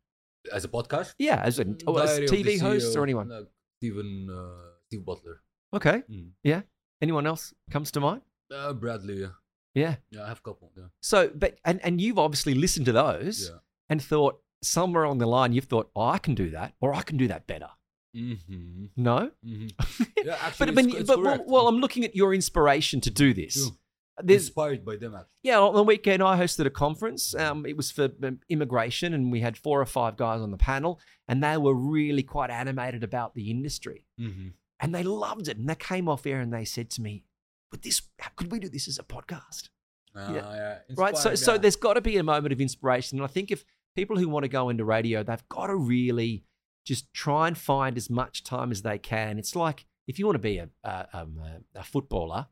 as a podcast, Yeah, as, a, or as Diary of the TV host or anyone. like Stephen, uh, Steve Bartlett, Okay, yeah. anyone else comes to mind? uh, Bradley. Yeah. Yeah. yeah, I have a couple. Yeah, So, but and and you've obviously listened to those yeah. and thought somewhere along the line you've thought, oh, I can do that, or I can do that better. Mm-hmm. No, Mm-hmm. Yeah, actually, but it's, but, it's but well, well, I'm looking at your inspiration to do this. True. There's, inspired by them. Actually. yeah, on the weekend I hosted a conference. Um, it was for um, immigration, and we had four or five guys on the panel, and they were really quite animated about the industry, Mm-hmm. and they loved it. And they came off air and they said to me, "But this, how could we do this as a podcast?" Uh, yeah. right? So, inspired, so there's got to be a moment of inspiration, and I think if people who want to go into radio, they've got to really just try and find as much time as they can. It's like if you want to be a a, um, a, footballer,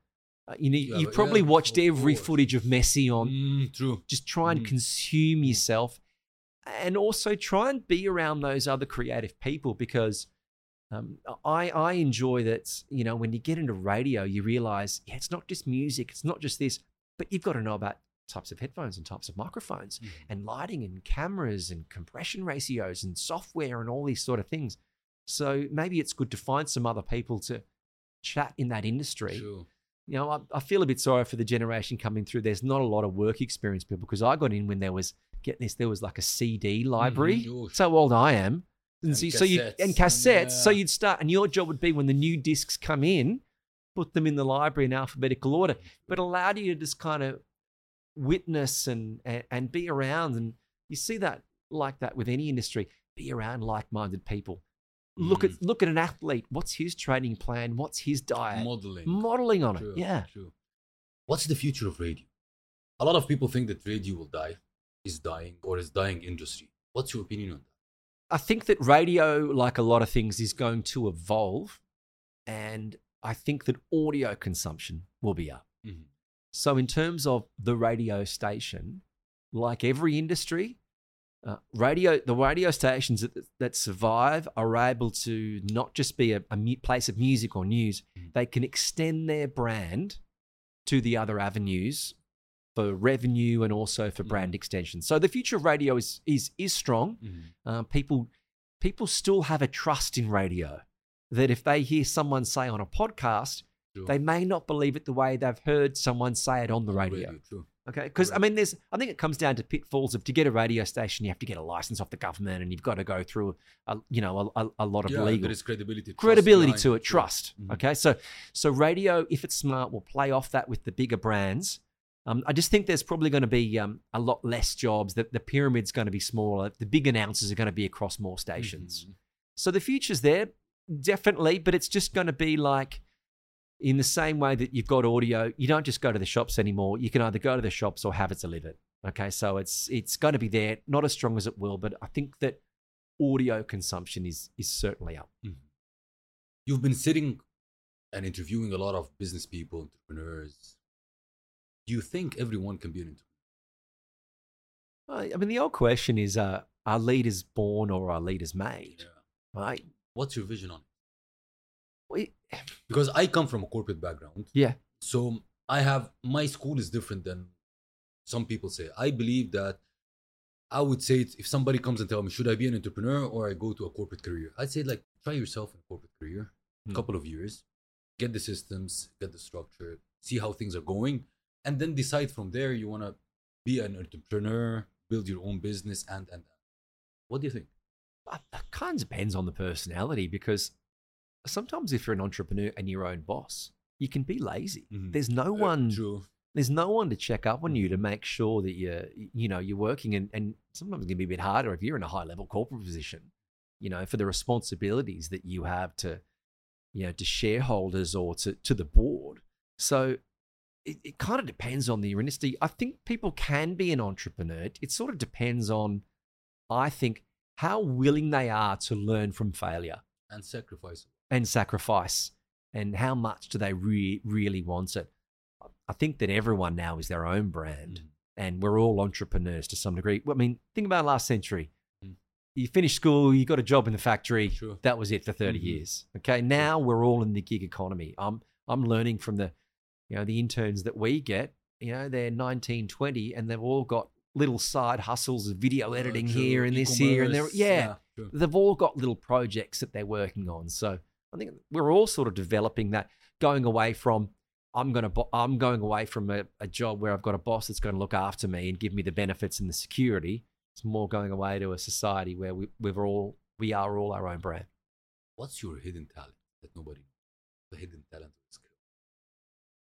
uh, you know, Yeah, you've probably yeah, watched every footage of Messi on. Mm, true. Just try and Mhm. consume yourself, and also try and be around those other creative people because. Um, I, I enjoy that, you know, when you get into radio, you realize, yeah, it's not just music, it's not just this, but you've got to know about types of headphones and types of microphones Mhm. and lighting and cameras and compression ratios and software and all these sort of things. So maybe it's good to find some other people to chat in that industry. True. You know, I, I feel a bit sorry for the generation coming through. There's not a lot of work experience people because I got in when there was get this there was like a CD library. Mhm. Oh, So old I am. And, And so, so you cassettes, and and, cassettes. so you'd start, and your job would be when the new discs come in, put them in the library in alphabetical order but allowed you to just kind of witness and, and and be around and you see that like that with any industry be around like-minded people look at look at an athlete what's his training plan what's his diet Modeling. modeling on True, it yeah True. What's the future of radio? A lot of people think that radio will die, is dying, or is dying industry. What's your opinion on that? I think that radio, like a lot of things, is going to evolve. And I think that audio consumption will be up. Mhm. So, in terms of the radio station, like every industry, uh, radio the radio stations that, that survive are able to not just be a, a mu- place of music or news, Mhm. they can extend their brand to the other avenues for revenue and also for brand extension. So the future of radio is is is strong. Uh, people people still have a trust in radio that if they hear someone say on a podcast, True. they may not believe it the way they've heard someone say it on the radio. True. Okay, because I mean, there's I think it comes down to pitfalls of to get a radio station, you have to get a license off the government, and you've got to go through a you know a, a, lot of Yeah, legal there is credibility. credibility to it, trust. Mhm. Okay, so so radio, if it's smart, will play off that with the bigger brands. Um, I just think there's probably going to be um, a lot less jobs. That the pyramid's going to be smaller. The big announcers are going to be across more stations. Mhm. So the future's there, definitely, but it's just going to be like in the same way that you've got audio, you don't just go to the shops anymore. You can either go to the shops or have it delivered. Okay, so it's it's going to be there, not as strong as it will, but I think that audio consumption is is certainly up. Mhm. You've been sitting and interviewing a lot of business people, entrepreneurs. Do you think everyone can be an entrepreneur? I mean, the old question is, uh, are leaders born or are leaders made? Right? What's your vision on it? We, Because I come from a corporate background. yeah, So I have my school is different than some people say. I believe that I would say it- if somebody comes and tell me, should I be an entrepreneur or I go to a corporate career? I'd say like try yourself in a corporate career, a Hmm. couple of years, get the systems, get the structure, see how things are going, and then decide from there you want to be an entrepreneur, build your own business, and and. and. What do you think? That kind of depends on the personality because sometimes if you're an entrepreneur and your own boss, you can be lazy. Mhm. There's no Uh, one. True. There's no one to check up on you to make sure that you're, you know, you're working. And, and sometimes it can be a bit harder if you're in a high level corporate position, you know, for the responsibilities that you have to, you know, to shareholders or to, to the board. So it, it kind of depends on the industry. I think people can be an entrepreneur. It sort of depends on, I think, how willing they are to learn from failure And sacrifice. And sacrifice and how much do they re- really want it. I think that everyone now is their own brand Mhm. and we're all entrepreneurs to some degree. I mean, think about last century. Mm. You finished school, you got a job in the factory. Sure. That was it for 30 Mhm. years. Okay. Now we're all in the gig economy. I'm I'm learning from the you know the interns that we get. You know, they're 19, 20 and they've all got little side hustles of video Uh, editing here and this here and there. E-commerce, Yeah. true. They've all got little projects that they're working on. So I think we're all sort of developing that, going away from I'm going to I'm going away from a, a job where I've got a boss that's going to look after me and give me the benefits and the security. It's more going away to a society where we, we're all we are all our own brand. What's your hidden talent that nobody knows? The hidden talent or skill.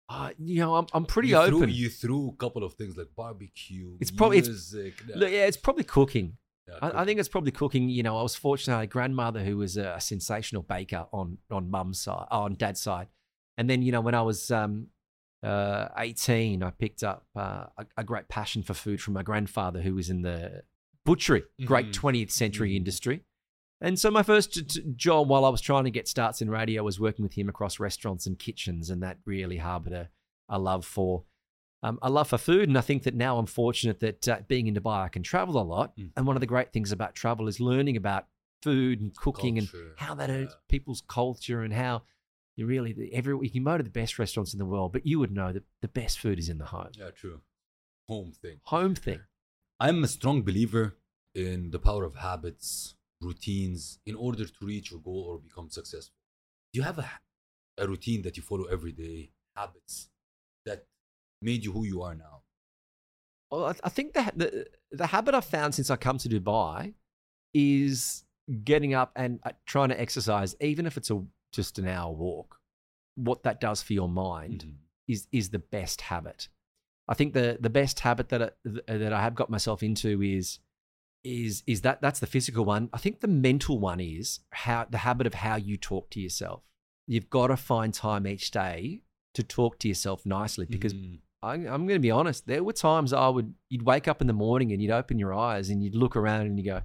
Uh, you know, I'm I'm pretty you open. Threw, you threw a couple of things like barbecue. It's probably- it's- music. yeah, Look, yeah, it's probably cooking. I, I think it's probably cooking. You know, I was fortunate. I had a grandmother who was a, sensational baker on on mum's side, on dad's side, and then you know when I was um, uh, eighteen, I picked up uh, a, a great passion for food from my grandfather, who was in the butchery, great Mhm. twentieth century Mhm. industry. And so my first job while I was trying to get starts in radio was working with him across restaurants and kitchens, and that really harbored a, a love for um, a love for food. And I think that now I'm fortunate that uh, being in Dubai, I can travel a lot. Mm. And one of the great things about travel is learning about food and cooking Culture, and how that yeah. people's culture and how you really the- every you can go to the best restaurants in the world, but you would know that the best food is in the home, Yeah, true. Home thing. home thing. I'm a strong believer in the power of habits, routines, in order to reach your goal or become successful. Do you have a, a routine that you follow every day, habits that made you who you are now? Well, I, I think the, the the habit I've found since I come to Dubai is getting up and uh, trying to exercise, even if it's a just an hour walk. What that does for your mind Mhm. is is the best habit. I think the the best habit that I, that I have got myself into is is is that that's the physical one. I think the mental one is how the habit of how you talk to yourself. You've got to find time each day to talk to yourself nicely because Mhm. I, I'm going to be honest. There were times I would, you'd wake up in the morning and you'd open your eyes and you'd look around and you go,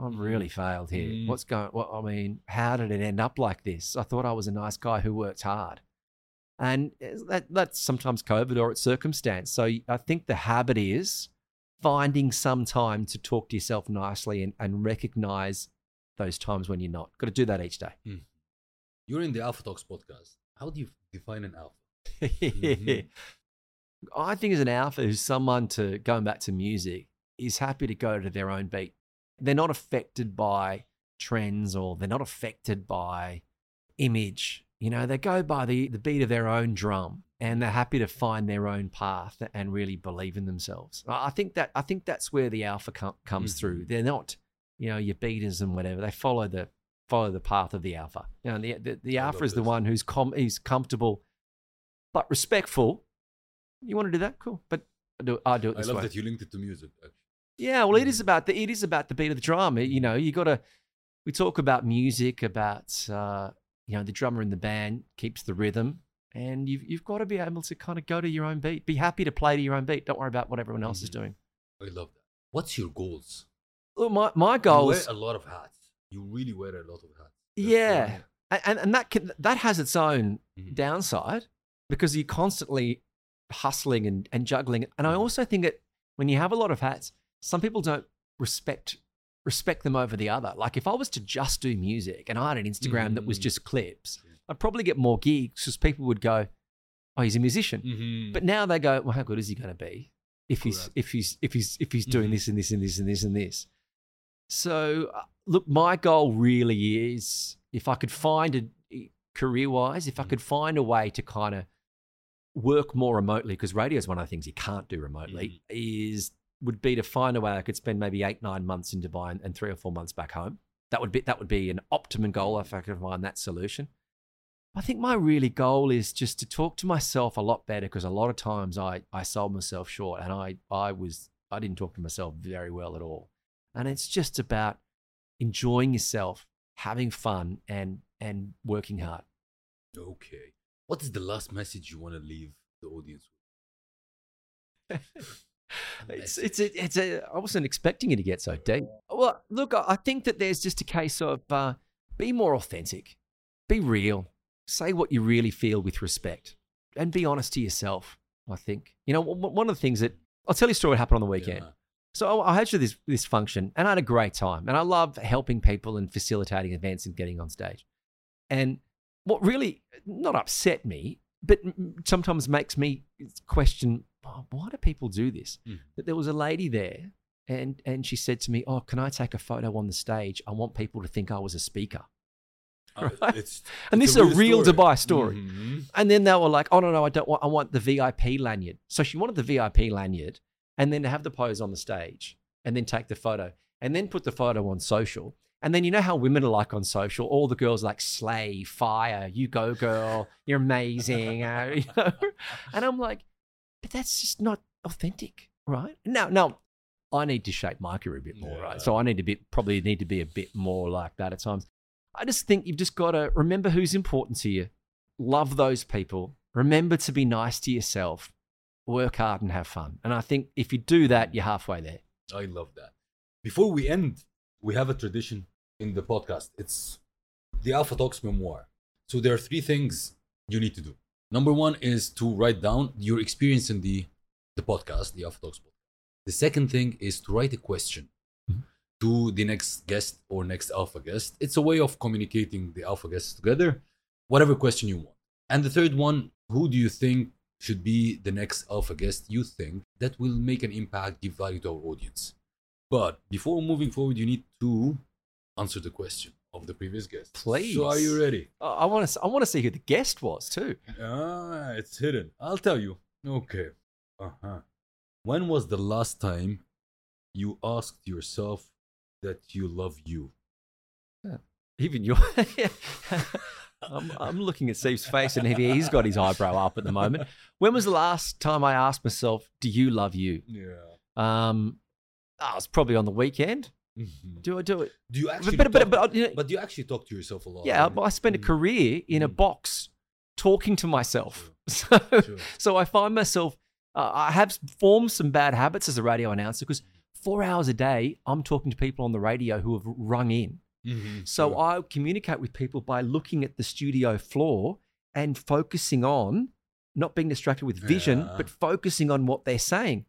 I've really failed here. Mm. What's going? What I mean, how did it end up like this? I thought I was a nice guy who worked hard, and that that's sometimes COVID or it's circumstance. So I think the habit is finding some time to talk to yourself nicely and, and recognize those times when you're not. Got to do that each day. You're in the Alpha Talks podcast. How do you define an alpha? Mhm. I think as an alpha who's someone to going back to music is happy to go to their own beat. They're not affected by trends or they're not affected by image. You know, they go by the, the beat of their own drum and they're happy to find their own path and really believe in themselves. I think that I think that's where the alpha com- comes through. Mhm. They're not, you know, your beaters and whatever. They follow the follow the path of the alpha. You know, the the, the alpha is the one who's com- who's comfortable but respectful. You want to do that? Cool. But I do, I do it I love way. that you linked it to music. Actually. Yeah, well, it is Mhm. about the it is about the beat of the drum. It- You know, you got to. We talk about music, about uh, you know the drummer in the band keeps the rhythm, and you've you've got to be able to kind of go to your own beat. Be happy to play to your own beat. Don't worry about what everyone else is Mhm. doing. I love that. What's your goals? Look, my my You goals, wear a lot of hats. You really wear a lot of hats. That's yeah, why- and and, and that can, that has its own Mhm. downside because you're constantly hustling and, and juggling. And I Mhm. also think that when you have a lot of hats, some people don't respect respect them over the other. Like if I was to just do music and I had an Instagram that was Mhm. just clips. I'd probably get more gigs because people would go, "Oh, he's a musician." Mhm. But now they go, "Well, how good is he going to be if he's Correct. if he's if he's if he's doing Mhm. this and this and this and this and this?" So, uh, look, my goal really is if I could find a career wise, if I Mhm. could find a way to kind of work more remotely, because radio is one of the things you can't do remotely, mm. is would be to find a way I could spend maybe eight nine months in Dubai and, and three or four months back home. That would be that would be an optimum goal if I could find that solution. I think my really goal is just to talk to myself a lot better because a lot of times I, I sold myself short and I, I was I didn't talk to myself very well at all. And it's just about enjoying yourself, having fun and and working hard. Okay. What is the last message you want to leave the audience with? It's it's a, it's a I wasn't expecting it to get so deep. Well, look, I think that there's just a case of uh, be more authentic, be real, say what you really feel with respect, and be honest to yourself. I think you know one of the things that I'll tell you a story that happened on the weekend. Yeah. So I I hosted this this function, and I had a great time. And I love helping people and facilitating events and getting on stage. And what really not upset me, but sometimes makes me question "Oh, why do people do this? Mm. That there was a lady there, and and she said to me, "Oh, can I take a photo on the stage? I want people to think I was a speaker." Uh, Right. it's, And it's this is a real story. Dubai story. Mhm. And then they were like, "Oh no, no, I don't want. I want the VIP lanyard." So she wanted the VIP lanyard, and then to have the pose on the stage, and then take the photo, and then put the photo on social. And then you know how women are like on social. All the girls are like slay, fire, you go, girl, you're amazing, uh, you know. And I'm like, but that's just not authentic, right? Now, now, I need to shape my career a bit more, Yeah. right? So I need to be probably need to be a bit more like that at times. I just think you've just got to remember who's important to you love those people. Remember to be nice to yourself. Work hard and have fun. And I think if you do that, you're halfway there. I love that. Before we end, we have a tradition in the podcast. It's the Alpha Talks memoir. So there are three things you need to do. Number one is to write down your experience in the the podcast, the Alpha Talks podcast. The second thing is to write a question Mhm. to the next guest or next Alpha guest. It's a way of communicating the Alpha guests together, whatever question you want. And the third one, who do you think should be the next Alpha guest you think that will make an impact, give value to our audience? But before moving forward, you need to answer the question of the previous guest. Please. So are you ready? I want to. I want to see who the guest was too. Ah, it's hidden. I'll tell you. Okay. Uh huh. When was the last time you asked yourself that you love you? Yeah. Even you. I'm, I'm looking at Steve's face, and he- he's got his eyebrow up at the moment. When was the last time I asked myself, "Do you love you?" Yeah. Um, oh, it's probably on the weekend. Do I do it? Do you actually? But but but, talk, but, you know, but you actually talk to yourself a lot. yeah, right? but I spent a Mm. career in a Mm. box talking to myself. So, Sure. so I find myself, uh, I have formed some bad habits as a radio announcer because four hours a day, I'm talking to people on the radio who have rung in. Mhm, So sure. I communicate with people by looking at the studio floor and focusing on not being distracted with vision, Yeah. but focusing on what they're saying.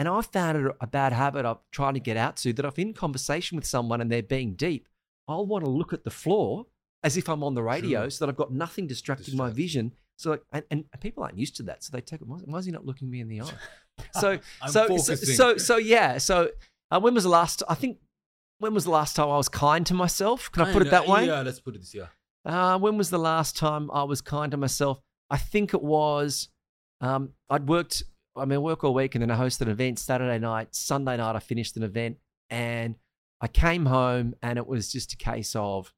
And I've found it a bad habit of trying to get out to that if in conversation with someone and they're being deep, I'll want to look at the floor as if I'm on the radio Sure. so that I've got nothing distracting my vision. So, like, and, and people aren't used to that. So they take it, why, why is he not looking me in the eye? So, so, so, so, so, yeah. So, uh, when was the last, I think, when was the last time I was kind to myself? Can I put it that way? Yeah, let's put it this. Yeah. Uh, when was the last time I was kind to myself? I think it was. Um, I'd worked. I mean, I work all week, and then I hosted an event Saturday night. Sunday night, I finished an event, and I came home, and it was just a case of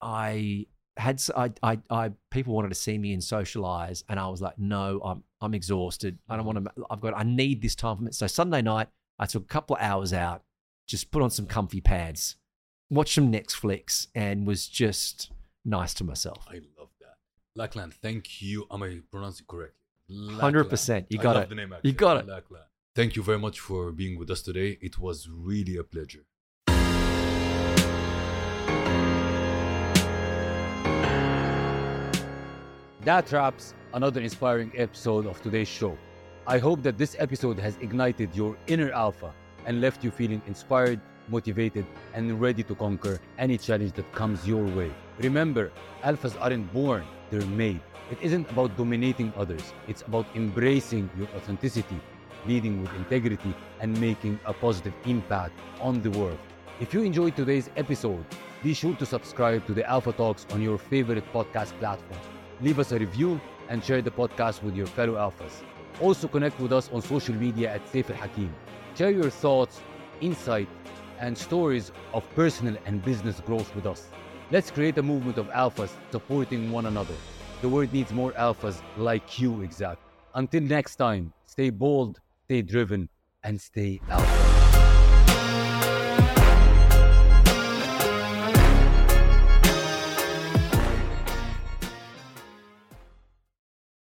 I had I, I, I people wanted to see me and socialize, and I was like, no, I'm I'm exhausted. I don't mm-hmm. want to. I've got. I need this time for me. So Sunday night, I took a couple of hours out, just put on some comfy pads, watched some Netflix, and was just nice to myself. I love that. Lachlan, thank you. Am I pronouncing it correctly? Hundred percent. You got it. The name, You got it. Thank you very much for being with us today. It was really a pleasure. That wraps another inspiring episode of today's show. I hope that this episode has ignited your inner alpha and left you feeling inspired, motivated, and ready to conquer any challenge that comes your way. Remember, alphas aren't born, they're made. It isn't about dominating others, it's about embracing your authenticity, leading with integrity, and making a positive impact on the world. If you enjoyed today's episode, be sure to subscribe to the Alpha Talks on your favorite podcast platform. Leave us a review and share the podcast with your fellow alphas. Also connect with us on social media at Saif Hakim. Share your thoughts, insight, and stories of personal and business growth with us. Let's create a movement of alphas supporting one another. The world needs more alphas like you, exact. Until next time, stay bold, stay driven, and stay alpha.